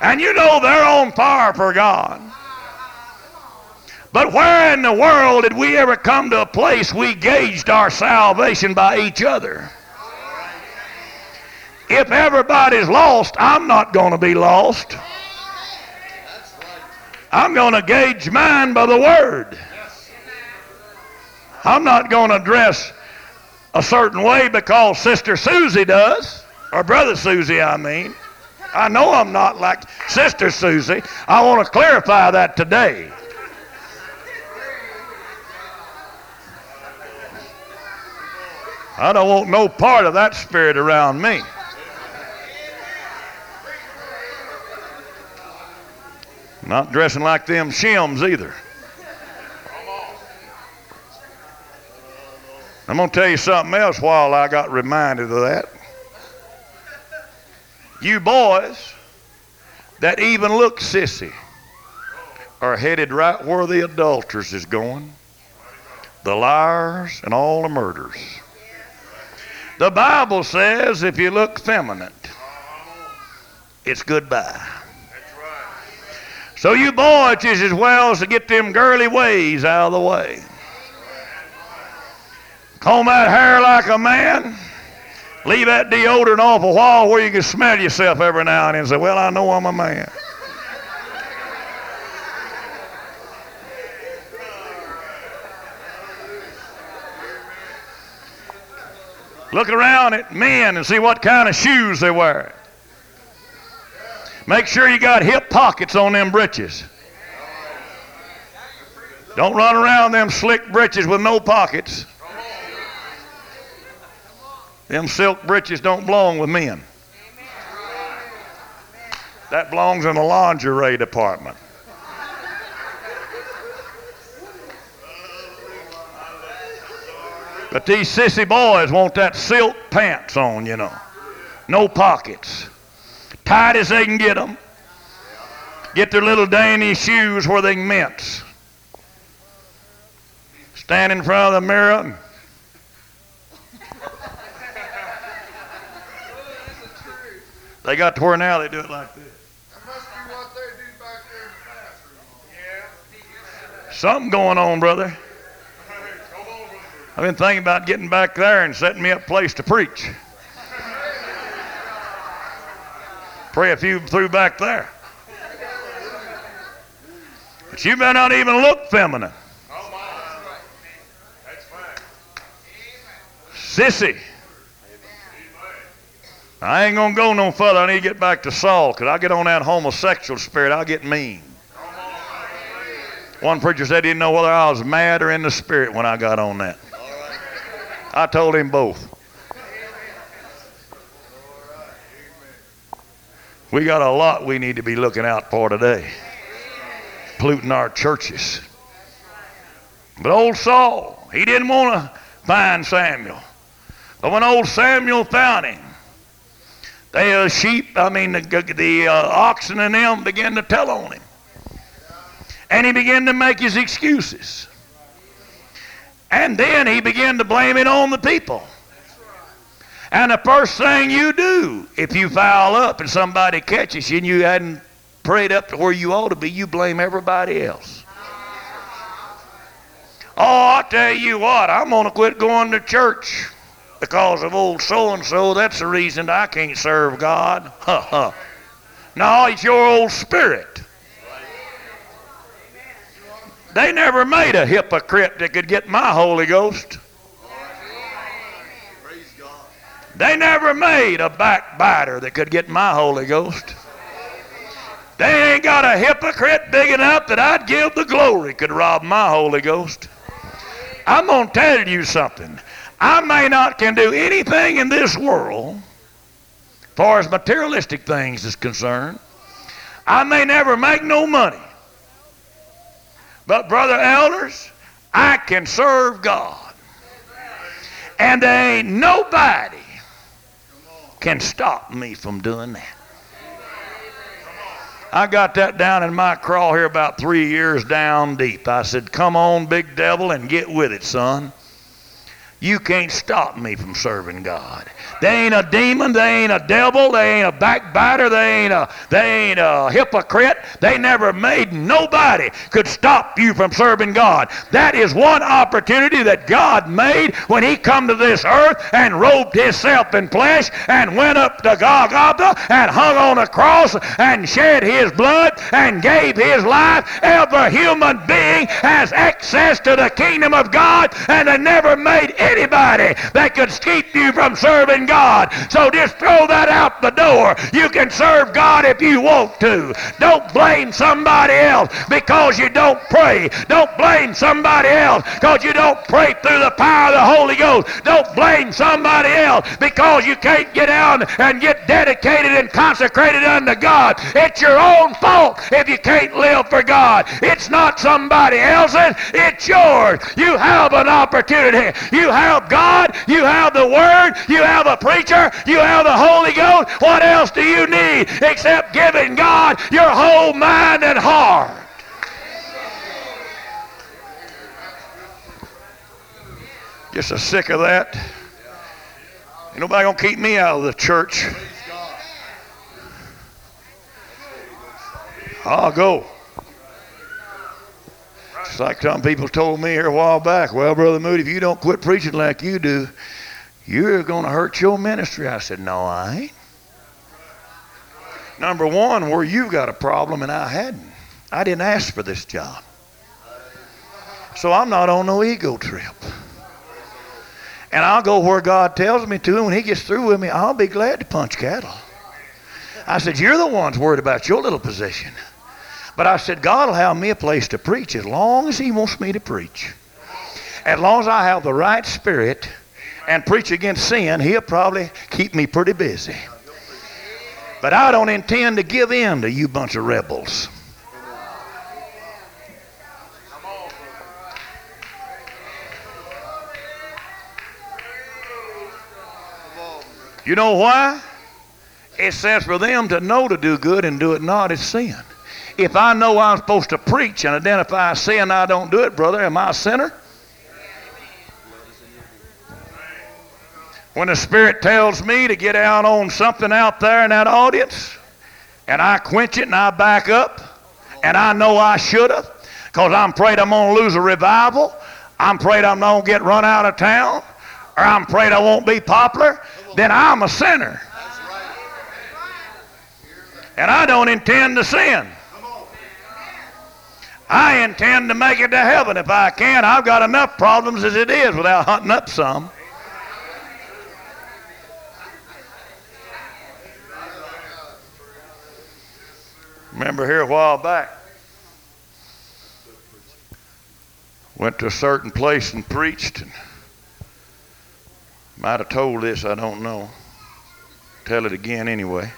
And you know they're on fire for God. But where in the world did we ever come to a place we gauged our salvation by each other? If everybody's lost, I'm not going to be lost. I'm going to gauge mine by the Word. I'm not going to dress a certain way because Sister Susie does, or Brother Susie, I mean. I know I'm not like Sister Susie. I want to clarify that today. I don't want no part of that spirit around me. Not dressing like them shims either. I'm going to tell you something else while I got reminded of that. You boys that even look sissy are headed right where the adulterers is going, the liars, and all the murders. The Bible says if you look feminine, it's goodbye. So you boys is as well as to get them girly ways out of the way. Comb that hair like a man. Leave that deodorant off a while where you can smell yourself every now and then and say, Well, I know I'm a man. Look around at men and see what kind of shoes they wear. Make sure you got hip pockets on them breeches. Don't run around them slick breeches with no pockets. Them silk breeches don't belong with men. That belongs in the lingerie department. But these sissy boys want that silk pants on, you know. No pockets. Tight as they can get them. Get their little dainty shoes where they can mince. Stand in front of the mirror. They got to where now they do it like this. Something going on, brother. I've been thinking about getting back there and setting me up a place to preach. Pray a few through back there. But you may not even look feminine. Sissy. I ain't going to go no further. I need to get back to Saul because I get on that homosexual spirit, I'll get mean. One preacher said he didn't know whether I was mad or in the spirit when I got on that. I told him both. We got a lot we need to be looking out for today, polluting our churches. But old Saul, he didn't want to find Samuel. But when old Samuel found him, the uh, sheep, I mean, the, the uh, oxen and them began to tell on him. And he began to make his excuses. And then he began to blame it on the people. And the first thing you do, if you foul up and somebody catches you and you hadn't prayed up to where you ought to be, you blame everybody else. Oh, I tell you what, I'm going to quit going to church because of old so and so. That's the reason I can't serve God. Ha ha. No, it's your old spirit. They never made a hypocrite that could get my Holy Ghost. They never made a backbiter that could get my Holy Ghost. They ain't got a hypocrite big enough that I'd give the glory could rob my Holy Ghost. I'm going to tell you something. I may not can do anything in this world far as materialistic things is concerned. I may never make no money. But, brother elders, I can serve God. And there ain't nobody can stop me from doing that. I got that down in my crawl here about three years down deep. I said, Come on, big devil, and get with it, son. You can't stop me from serving God. They ain't a demon. They ain't a devil. They ain't a backbiter. They ain't a they ain't a hypocrite. They never made nobody could stop you from serving God. That is one opportunity that God made when He come to this earth and robed Himself in flesh and went up to Golgotha and hung on a cross and shed His blood and gave His life. Every human being has access to the kingdom of God, and they never made anybody that could keep you from serving God. So just throw that out the door. You can serve God if you want to. Don't blame somebody else because you don't pray. Don't blame somebody else because you don't pray through the power of the Holy Ghost. Don't blame somebody else because you can't get out and get dedicated and consecrated unto God. It's your own fault if you can't live for God. It's not somebody else's. It's yours. You have an opportunity. You have God, you have the Word, you have a preacher, you have the Holy Ghost. What else do you need except giving God your whole mind and heart? Just so sick of that. Ain't nobody gonna keep me out of the church. I'll go. It's like some people told me here a while back, well, Brother Moody, if you don't quit preaching like you do, you're going to hurt your ministry. I said, no, I ain't. Number one, where you got a problem and I hadn't. I didn't ask for this job. So I'm not on no ego trip. And I'll go where God tells me to, and when He gets through with me, I'll be glad to punch cattle. I said, You're the ones worried about your little position. But I said, God will have me a place to preach as long as He wants me to preach. As long as I have the right spirit and preach against sin, He'll probably keep me pretty busy. But I don't intend to give in to you bunch of rebels. You know why? It says for them to know to do good and do it not is sin. If I know I'm supposed to preach and identify sin, I don't do it, brother. Am I a sinner? When the Spirit tells me to get out on something out there in that audience, and I quench it and I back up, and I know I should have, because I'm afraid I'm going to lose a revival, I'm afraid I'm going to get run out of town, or I'm afraid I won't be popular, then I'm a sinner. And I don't intend to sin. I intend to make it to heaven if I can. I've got enough problems as it is without hunting up some. Remember here a while back, went to a certain place and preached, and might have told this, I don't know. Tell it again anyway.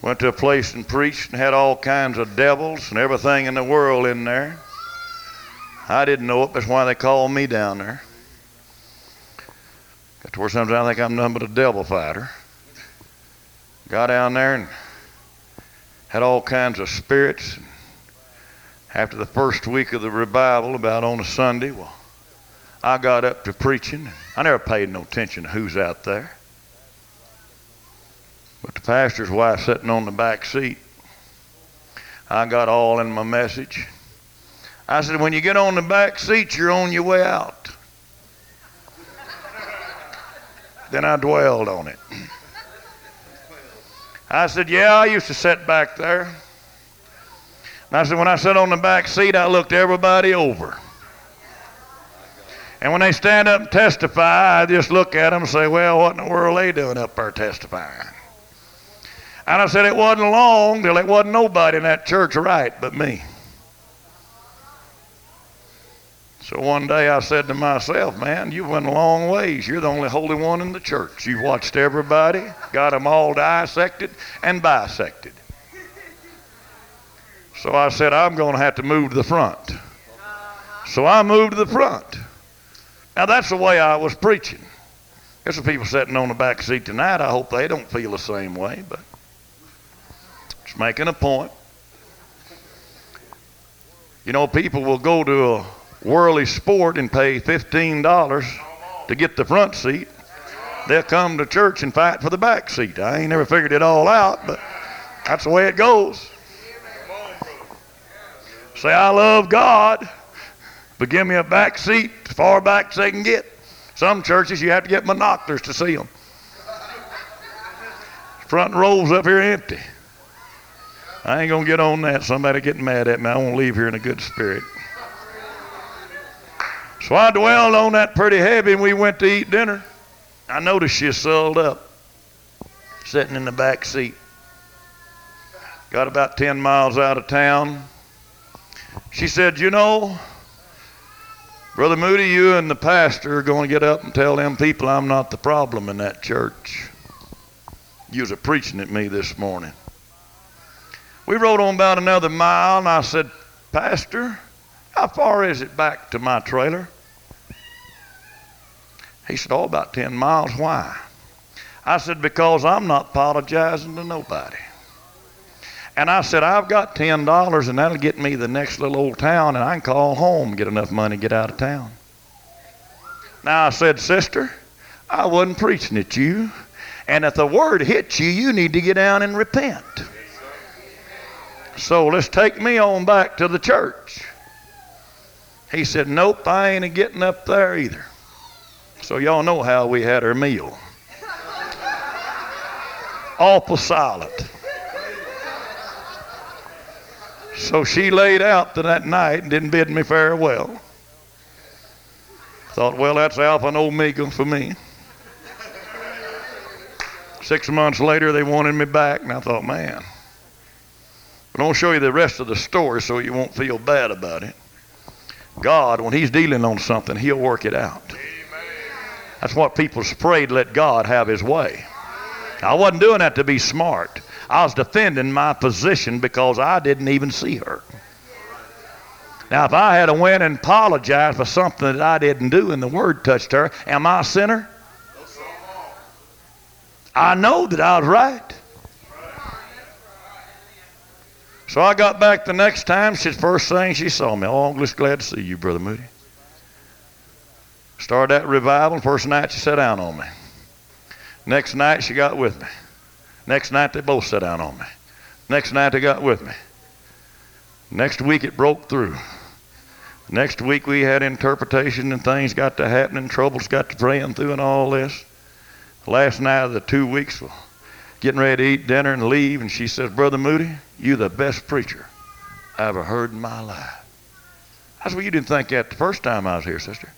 Went to a place and preached and had all kinds of devils and everything in the world in there. I didn't know it. That's why they called me down there. Got to where sometimes I think I'm nothing but a devil fighter. Got down there and had all kinds of spirits. After the first week of the revival, about on a Sunday, well, I got up to preaching. I never paid no attention to who's out there. But the pastor's wife sitting on the back seat, I got all in my message. I said, when you get on the back seat, you're on your way out. then I dwelled on it. I said, yeah, I used to sit back there. And I said, when I sat on the back seat, I looked everybody over. And when they stand up and testify, I just look at them and say, well, what in the world are they doing up there testifying? And I said, it wasn't long till it wasn't nobody in that church right but me. So one day I said to myself, man, you went a long ways. You're the only holy one in the church. You've watched everybody, got them all dissected and bisected. So I said, I'm going to have to move to the front. So I moved to the front. Now that's the way I was preaching. There's some people sitting on the back seat tonight. I hope they don't feel the same way, but making a point. You know, people will go to a worldly sport and pay $15 to get the front seat. They'll come to church and fight for the back seat. I ain't never figured it all out, but that's the way it goes. Say, I love God, but give me a back seat as far back as they can get. Some churches you have to get monoculars to see them. Front rows up here empty. I ain't gonna get on that. Somebody getting mad at me. I won't leave here in a good spirit. So I dwelled on that pretty heavy, and we went to eat dinner. I noticed she soiled up, sitting in the back seat. Got about 10 miles out of town. She said, You know, Brother Moody, you and the pastor are going to get up and tell them people I'm not the problem in that church. You was a preaching at me this morning. We rode on about another mile, and I said, Pastor, how far is it back to my trailer? He said, Oh, about 10 miles. Why? I said, Because I'm not apologizing to nobody. And I said, I've got $10 and that'll get me the next little old town and I can call home get enough money get out of town. Now I said, Sister, I wasn't preaching at you. And if the word hits you, you need to get down and repent. So let's take me on back to the church. He said, Nope, I ain't getting up there either. So y'all know how we had our meal. Awful silent. So she laid out that night and didn't bid me farewell. Thought, well, that's Alpha and Omega for me. Six months later, they wanted me back, and I thought, man. But I'll show you the rest of the story so you won't feel bad about it. God, when He's dealing on something, He'll work it out. That's what people prayed, let God have His way. I wasn't doing that to be smart. I was defending my position because I didn't even see her. Now, if I had to went and apologized for something that I didn't do and the word touched her, am I a sinner? I know that I was right. So I got back the next time. She's first thing she saw me. Oh, I'm just glad to see you, Brother Moody. Started that revival. First night she sat down on me. Next night she got with me. Next night they both sat down on me. Next night they got with me. Next week it broke through. Next week we had interpretation and things got to happening, troubles got to praying through and all this. Last night of the two weeks, we're getting ready to eat dinner and leave, and she says, Brother Moody, you the best preacher I ever heard in my life. I said, Well, you didn't think that the first time I was here, sister.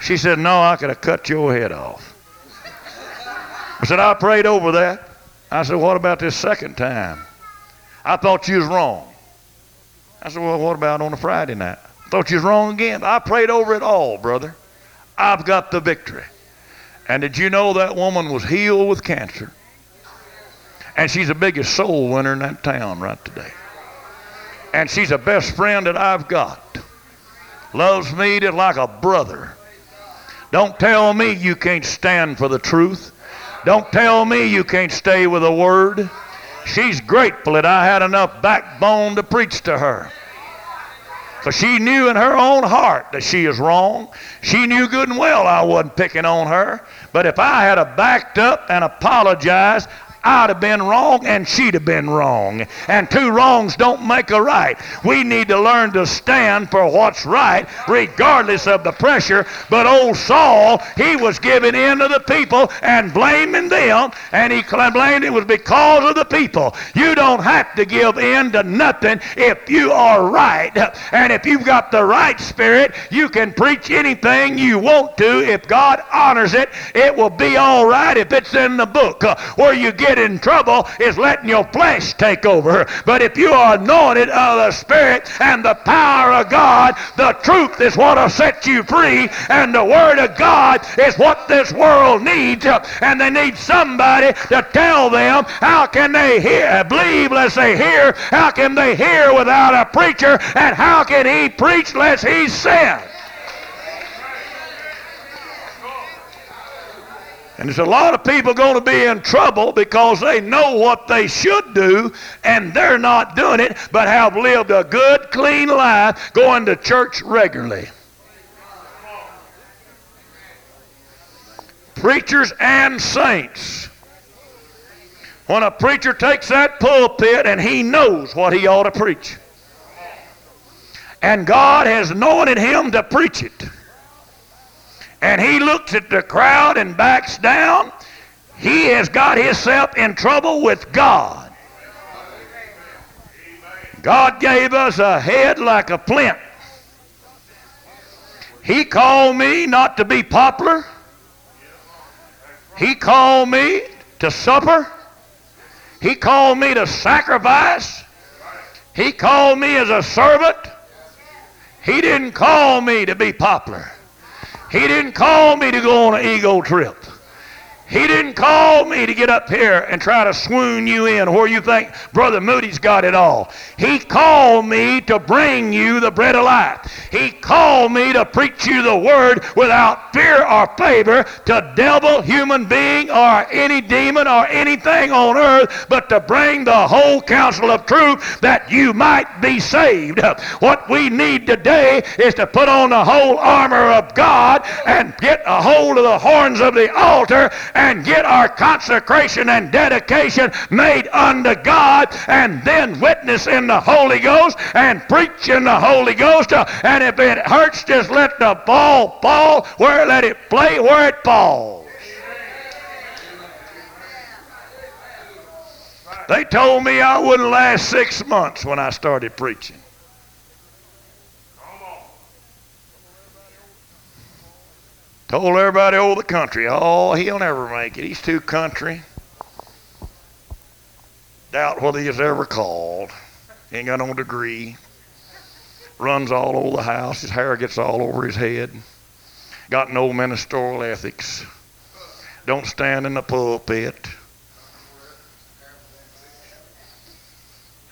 She said, No, I could have cut your head off. I said, I prayed over that. I said, What about this second time? I thought you was wrong. I said, Well, what about on a Friday night? I Thought you was wrong again. I prayed over it all, brother. I've got the victory. And did you know that woman was healed with cancer? And she's the biggest soul winner in that town right today. And she's the best friend that I've got. Loves me just like a brother. Don't tell me you can't stand for the truth. Don't tell me you can't stay with the word. She's grateful that I had enough backbone to preach to her. For she knew in her own heart that she is wrong. She knew good and well I wasn't picking on her. But if I had a backed up and apologized, I'd have been wrong and she'd have been wrong. And two wrongs don't make a right. We need to learn to stand for what's right regardless of the pressure. But old Saul, he was giving in to the people and blaming them. And he claimed it was because of the people. You don't have to give in to nothing if you are right. And if you've got the right spirit, you can preach anything you want to. If God honors it, it will be all right if it's in the book. Uh, where you get get in trouble is letting your flesh take over. But if you are anointed of the Spirit and the power of God, the truth is what will set you free, and the Word of God is what this world needs. And they need somebody to tell them how can they hear, believe, let's say hear, how can they hear without a preacher, and how can he preach lest he's sent? And there's a lot of people going to be in trouble because they know what they should do and they're not doing it, but have lived a good, clean life going to church regularly. Preachers and saints. When a preacher takes that pulpit and he knows what he ought to preach, and God has anointed him to preach it and he looks at the crowd and backs down, he has got himself in trouble with God. God gave us a head like a flint. He called me not to be popular. He called me to supper. He called me to sacrifice. He called me as a servant. He didn't call me to be popular. He didn't call me to go on an ego trip. He didn't call me to get up here and try to swoon you in where you think Brother Moody's got it all. He called me to bring you the bread of life. He called me to preach you the word without fear or favor to devil, human being, or any demon or anything on earth, but to bring the whole counsel of truth that you might be saved. What we need today is to put on the whole armor of God and get a hold of the horns of the altar and get our consecration and dedication made unto God and then witness in the Holy Ghost and preach in the Holy Ghost. And if it hurts, just let the ball fall where let it play where it falls. They told me I wouldn't last six months when I started preaching. Told everybody over the country, oh, he'll never make it. He's too country. Doubt whether he's ever called. Ain't got no degree. Runs all over the house. His hair gets all over his head. Got no ministerial ethics. Don't stand in the pulpit.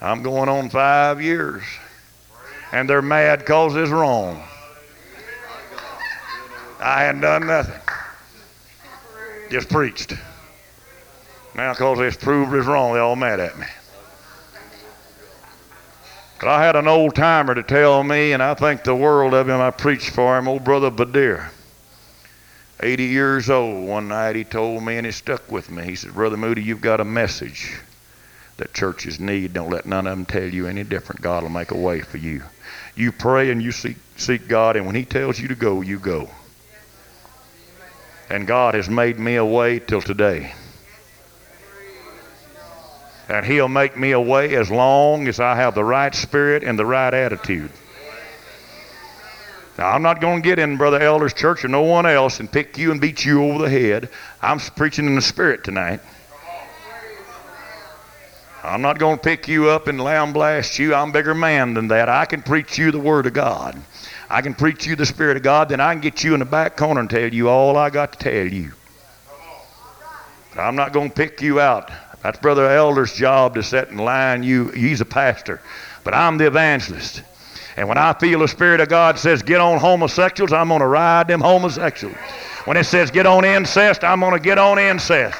I'm going on five years. And they're mad because it's wrong. I hadn't done nothing. Just preached. Now, because it's proved it's wrong, they're all mad at me. But I had an old timer to tell me, and I think the world of him. I preached for him, old brother Badir. 80 years old. One night he told me, and it stuck with me. He said, Brother Moody, you've got a message that churches need. Don't let none of them tell you any different. God will make a way for you. You pray and you seek, seek God, and when He tells you to go, you go. And God has made me a way till today. And He'll make me a way as long as I have the right spirit and the right attitude. Now, I'm not going to get in Brother Elder's church or no one else and pick you and beat you over the head. I'm preaching in the spirit tonight. I'm not going to pick you up and lamb blast you. I'm a bigger man than that. I can preach you the Word of God. I can preach you the Spirit of God, then I can get you in the back corner and tell you all I got to tell you. But I'm not going to pick you out. That's Brother Elder's job to set in line you. He's a pastor. But I'm the evangelist. And when I feel the Spirit of God says, get on homosexuals, I'm going to ride them homosexuals. When it says, get on incest, I'm going to get on incest.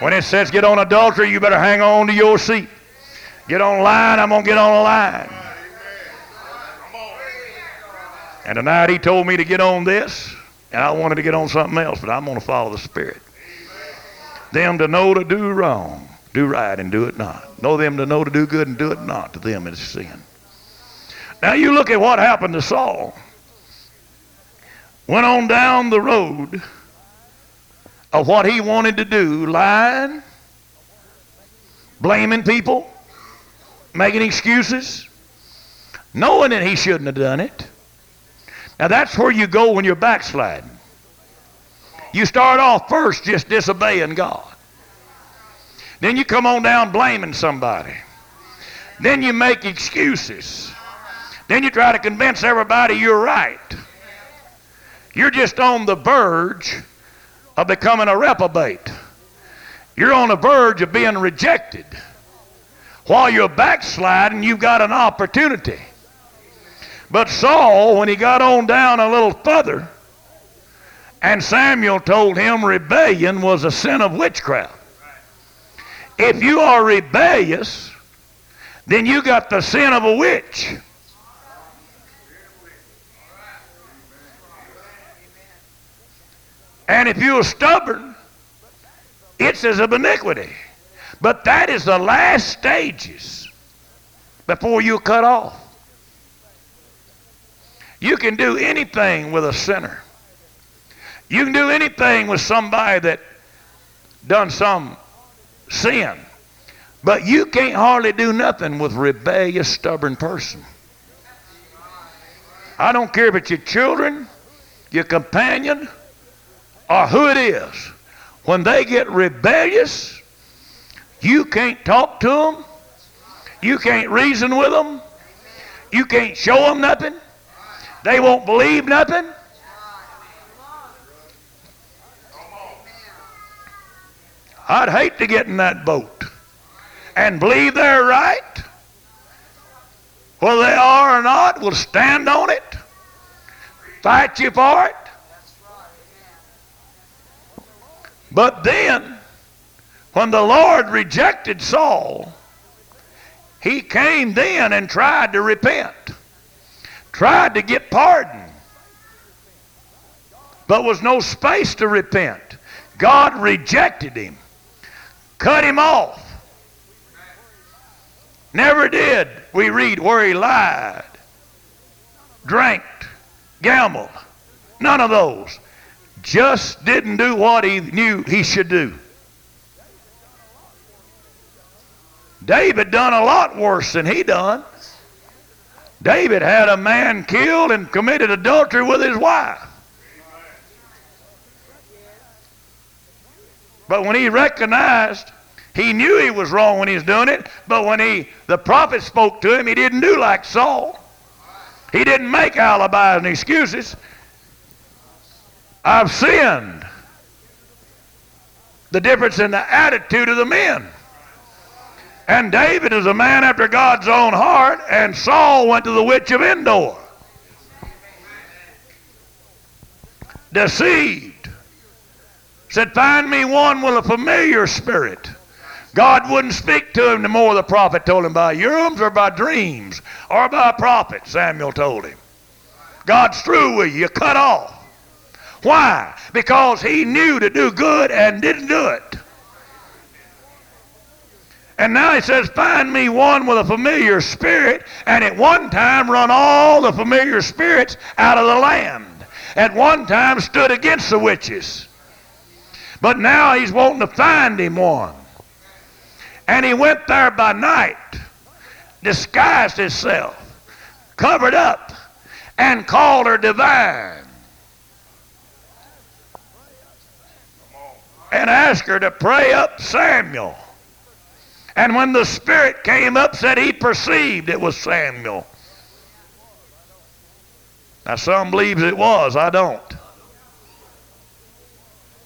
When it says, get on adultery, you better hang on to your seat. Get on line, I'm going to get on a line. And tonight he told me to get on this, and I wanted to get on something else, but I'm going to follow the Spirit. Them to know to do wrong, do right and do it not. Know them to know to do good and do it not. To them it is sin. Now you look at what happened to Saul. Went on down the road of what he wanted to do, lying, blaming people, making excuses, knowing that he shouldn't have done it. Now that's where you go when you're backsliding. You start off first just disobeying God. Then you come on down blaming somebody. Then you make excuses. Then you try to convince everybody you're right. You're just on the verge of becoming a reprobate. You're on the verge of being rejected. While you're backsliding, you've got an opportunity. But Saul, when he got on down a little further, And Samuel told him rebellion was a sin of witchcraft. If you are rebellious, then you got the sin of a witch. And if you're stubborn, it's as of iniquity. But that is the last stages before you cut off. You can do anything with a sinner. You can do anything with somebody that done some sin. But you can't hardly do nothing with rebellious, stubborn person. I don't care if it's your children, your companion, or who it is. When they get rebellious, you can't talk to them. You can't reason with them. You can't show them nothing. They won't believe nothing. I'd hate to get in that boat and believe they're right. Whether they are or not, we'll stand on it, fight you for it. But then, when the Lord rejected Saul, he came then and tried to repent, tried to get pardon, but was no space to repent. God rejected him, cut him off. Never did we read where he lied, drank, gambled. None of those. Just didn't do what he knew he should do. David done a lot worse than he done. David had a man killed and committed adultery with his wife. But when he recognized, he knew he was wrong when he was doing it, but when he the prophet spoke to him, he didn't do like Saul. He didn't make alibis and excuses. I've sinned. The difference in the attitude of the men. And David is a man after God's own heart, and Saul went to the witch of Endor. Deceived. Said, Find me one with a familiar spirit. God wouldn't speak to him the more the prophet told him by Urim's or by dreams or by a prophet, Samuel told him. God's through with you, cut off. Why? Because he knew to do good and didn't do it. And now he says, Find me one with a familiar spirit, and at one time run all the familiar spirits out of the land. At one time stood against the witches. But now he's wanting to find him one. And he went there by night, disguised himself, covered up, and called her divine. And asked her to pray up Samuel. And when the Spirit came up, said he perceived it was Samuel. Now some believes it was, I don't.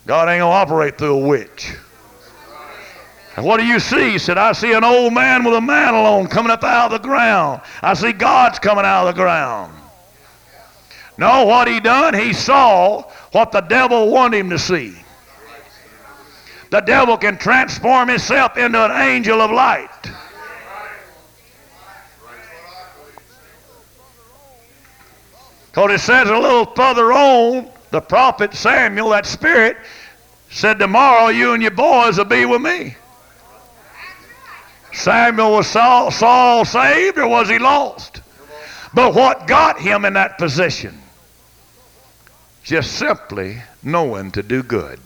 God ain't gonna operate through a witch. And what do you see? He said, I see an old man with a mantle on coming up out of the ground. I see God's coming out of the ground. No, what he done, he saw what the devil wanted him to see. The devil can transform himself into an angel of light. Because it says a little further on, the prophet Samuel, that spirit, said, Tomorrow you and your boys will be with me. Samuel was Saul, Saul saved or was he lost? But what got him in that position? Just simply knowing to do good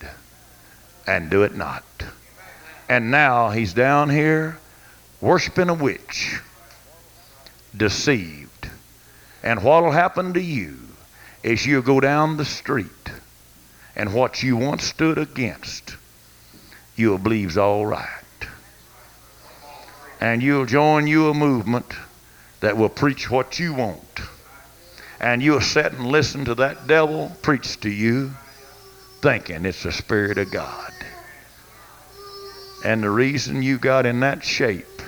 and do it not. And now he's down here worshiping a witch, deceived. And what'll happen to you is you'll go down the street and what you once stood against, you'll believe's all right. And you'll join you a movement that will preach what you want. And you'll sit and listen to that devil preach to you, thinking it's the Spirit of God. And the reason you got in that shape,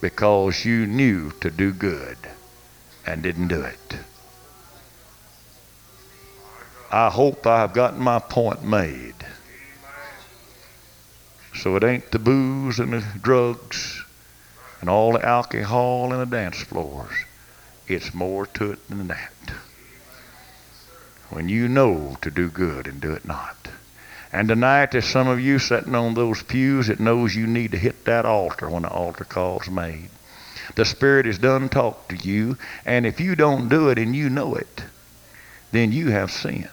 because you knew to do good and didn't do it. I hope I've gotten my point made. So it ain't the booze and the drugs and all the alcohol and the dance floors. It's more to it than that. When you know to do good and do it not. And tonight there's some of you sitting on those pews that knows you need to hit that altar when the altar call's made. The Spirit has done talked to you, and if you don't do it and you know it, then you have sinned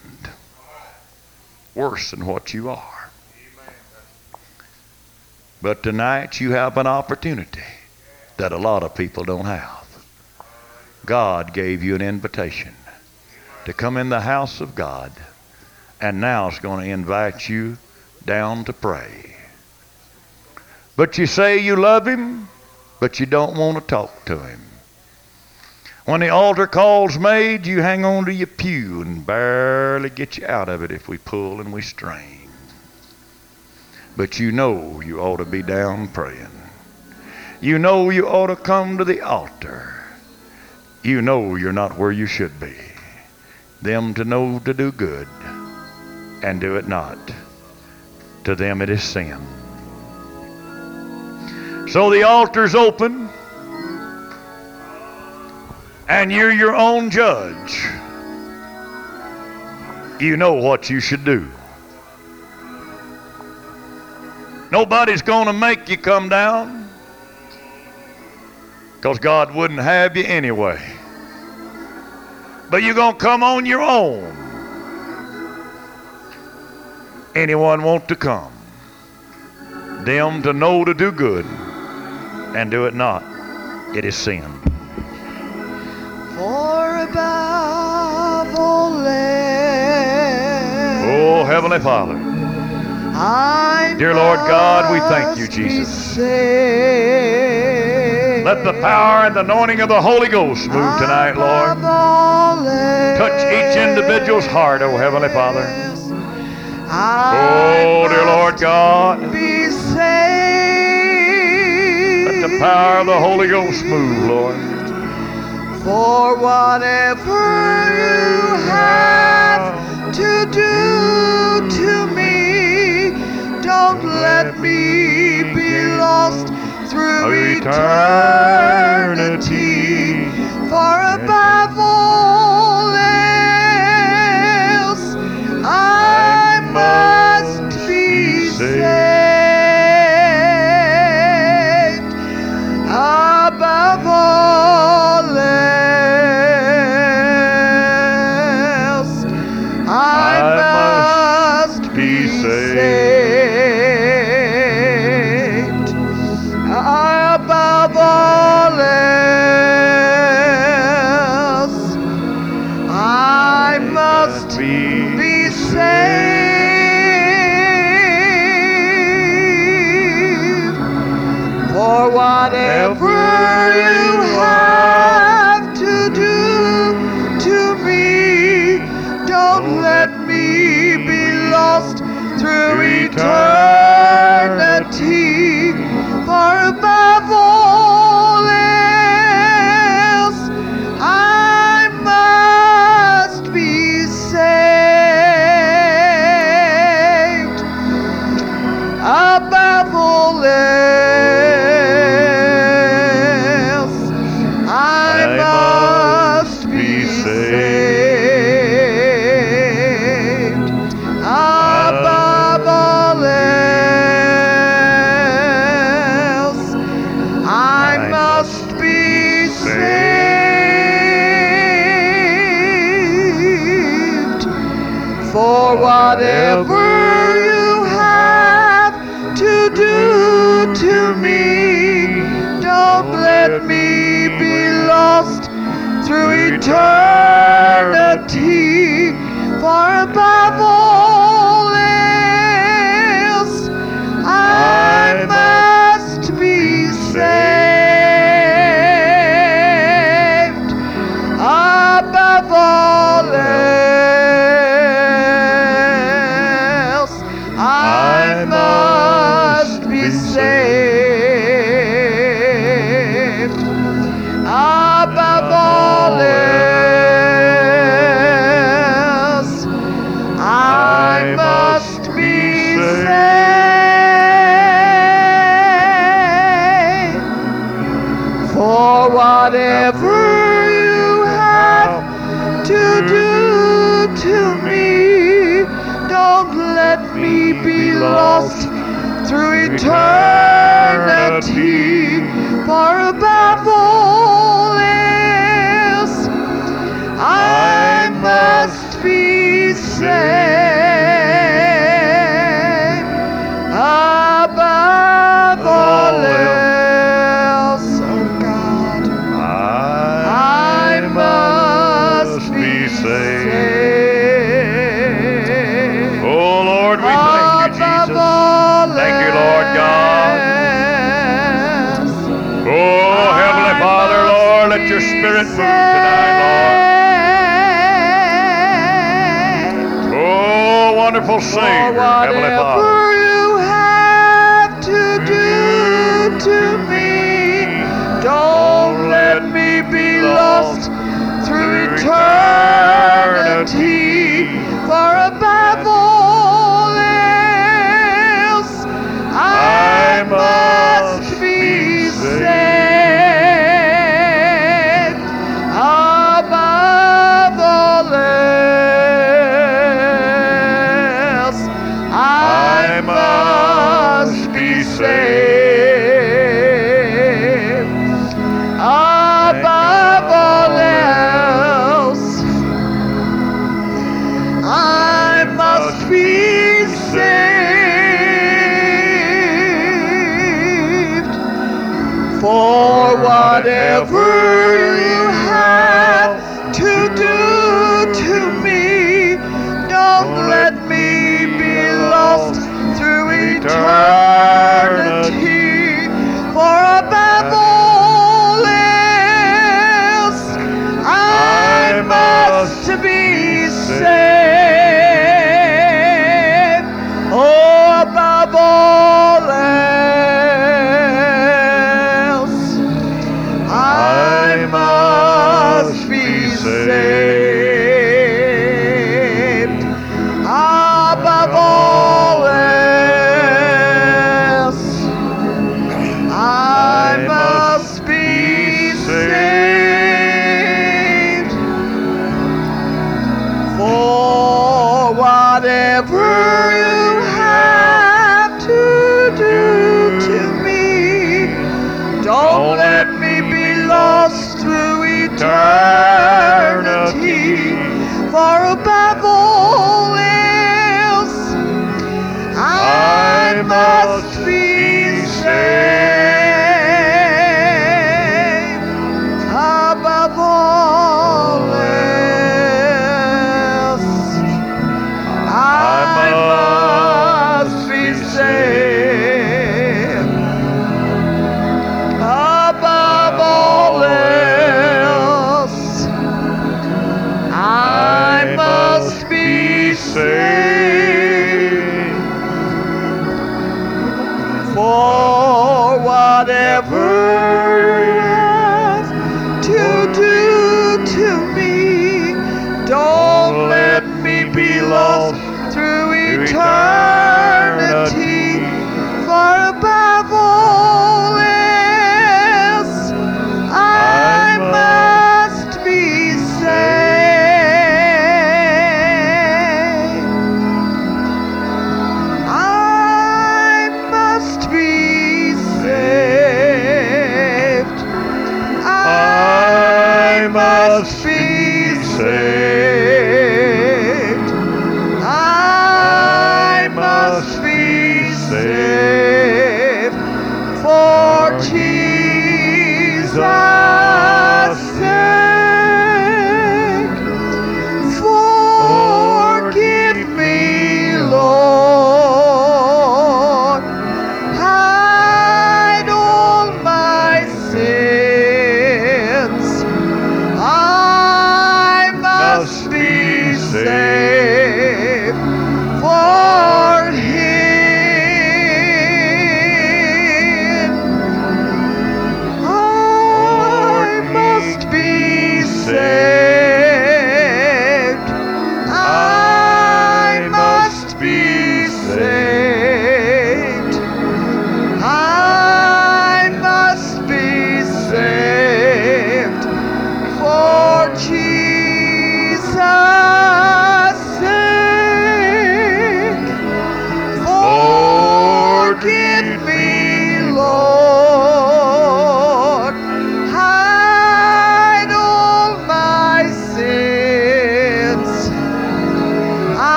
worse than what you are. But tonight you have an opportunity that a lot of people don't have. God gave you an invitation to come in the house of God, and now is going to invite you down to pray. But you say you love Him, but you don't want to talk to Him. When the altar call's made, you hang on to your pew and barely get you out of it if we pull and we strain. But you know you ought to be down praying. You know you ought to come to the altar. You know you're not where you should be. Them to know to do good and do it not. To them it is sin. So the altar's open and you're your own judge. You know what you should do. Nobody's going to make you come down because God wouldn't have you anyway. But you're going to come on your own. Anyone want to come? Them to know to do good and do it not. It is sin. For above all else, Oh, Heavenly Father. I Dear Lord God, we thank you, Jesus. Let the power and the anointing of the Holy Ghost move tonight, Lord. Above all else, Touch each individual's heart, oh Heavenly Father. I Oh, dear Lord God. be saved. Let the power of the Holy Ghost move, Lord. For whatever you have to do to me, don't let me be lost through eternity. For above all must be saved. Through eternity.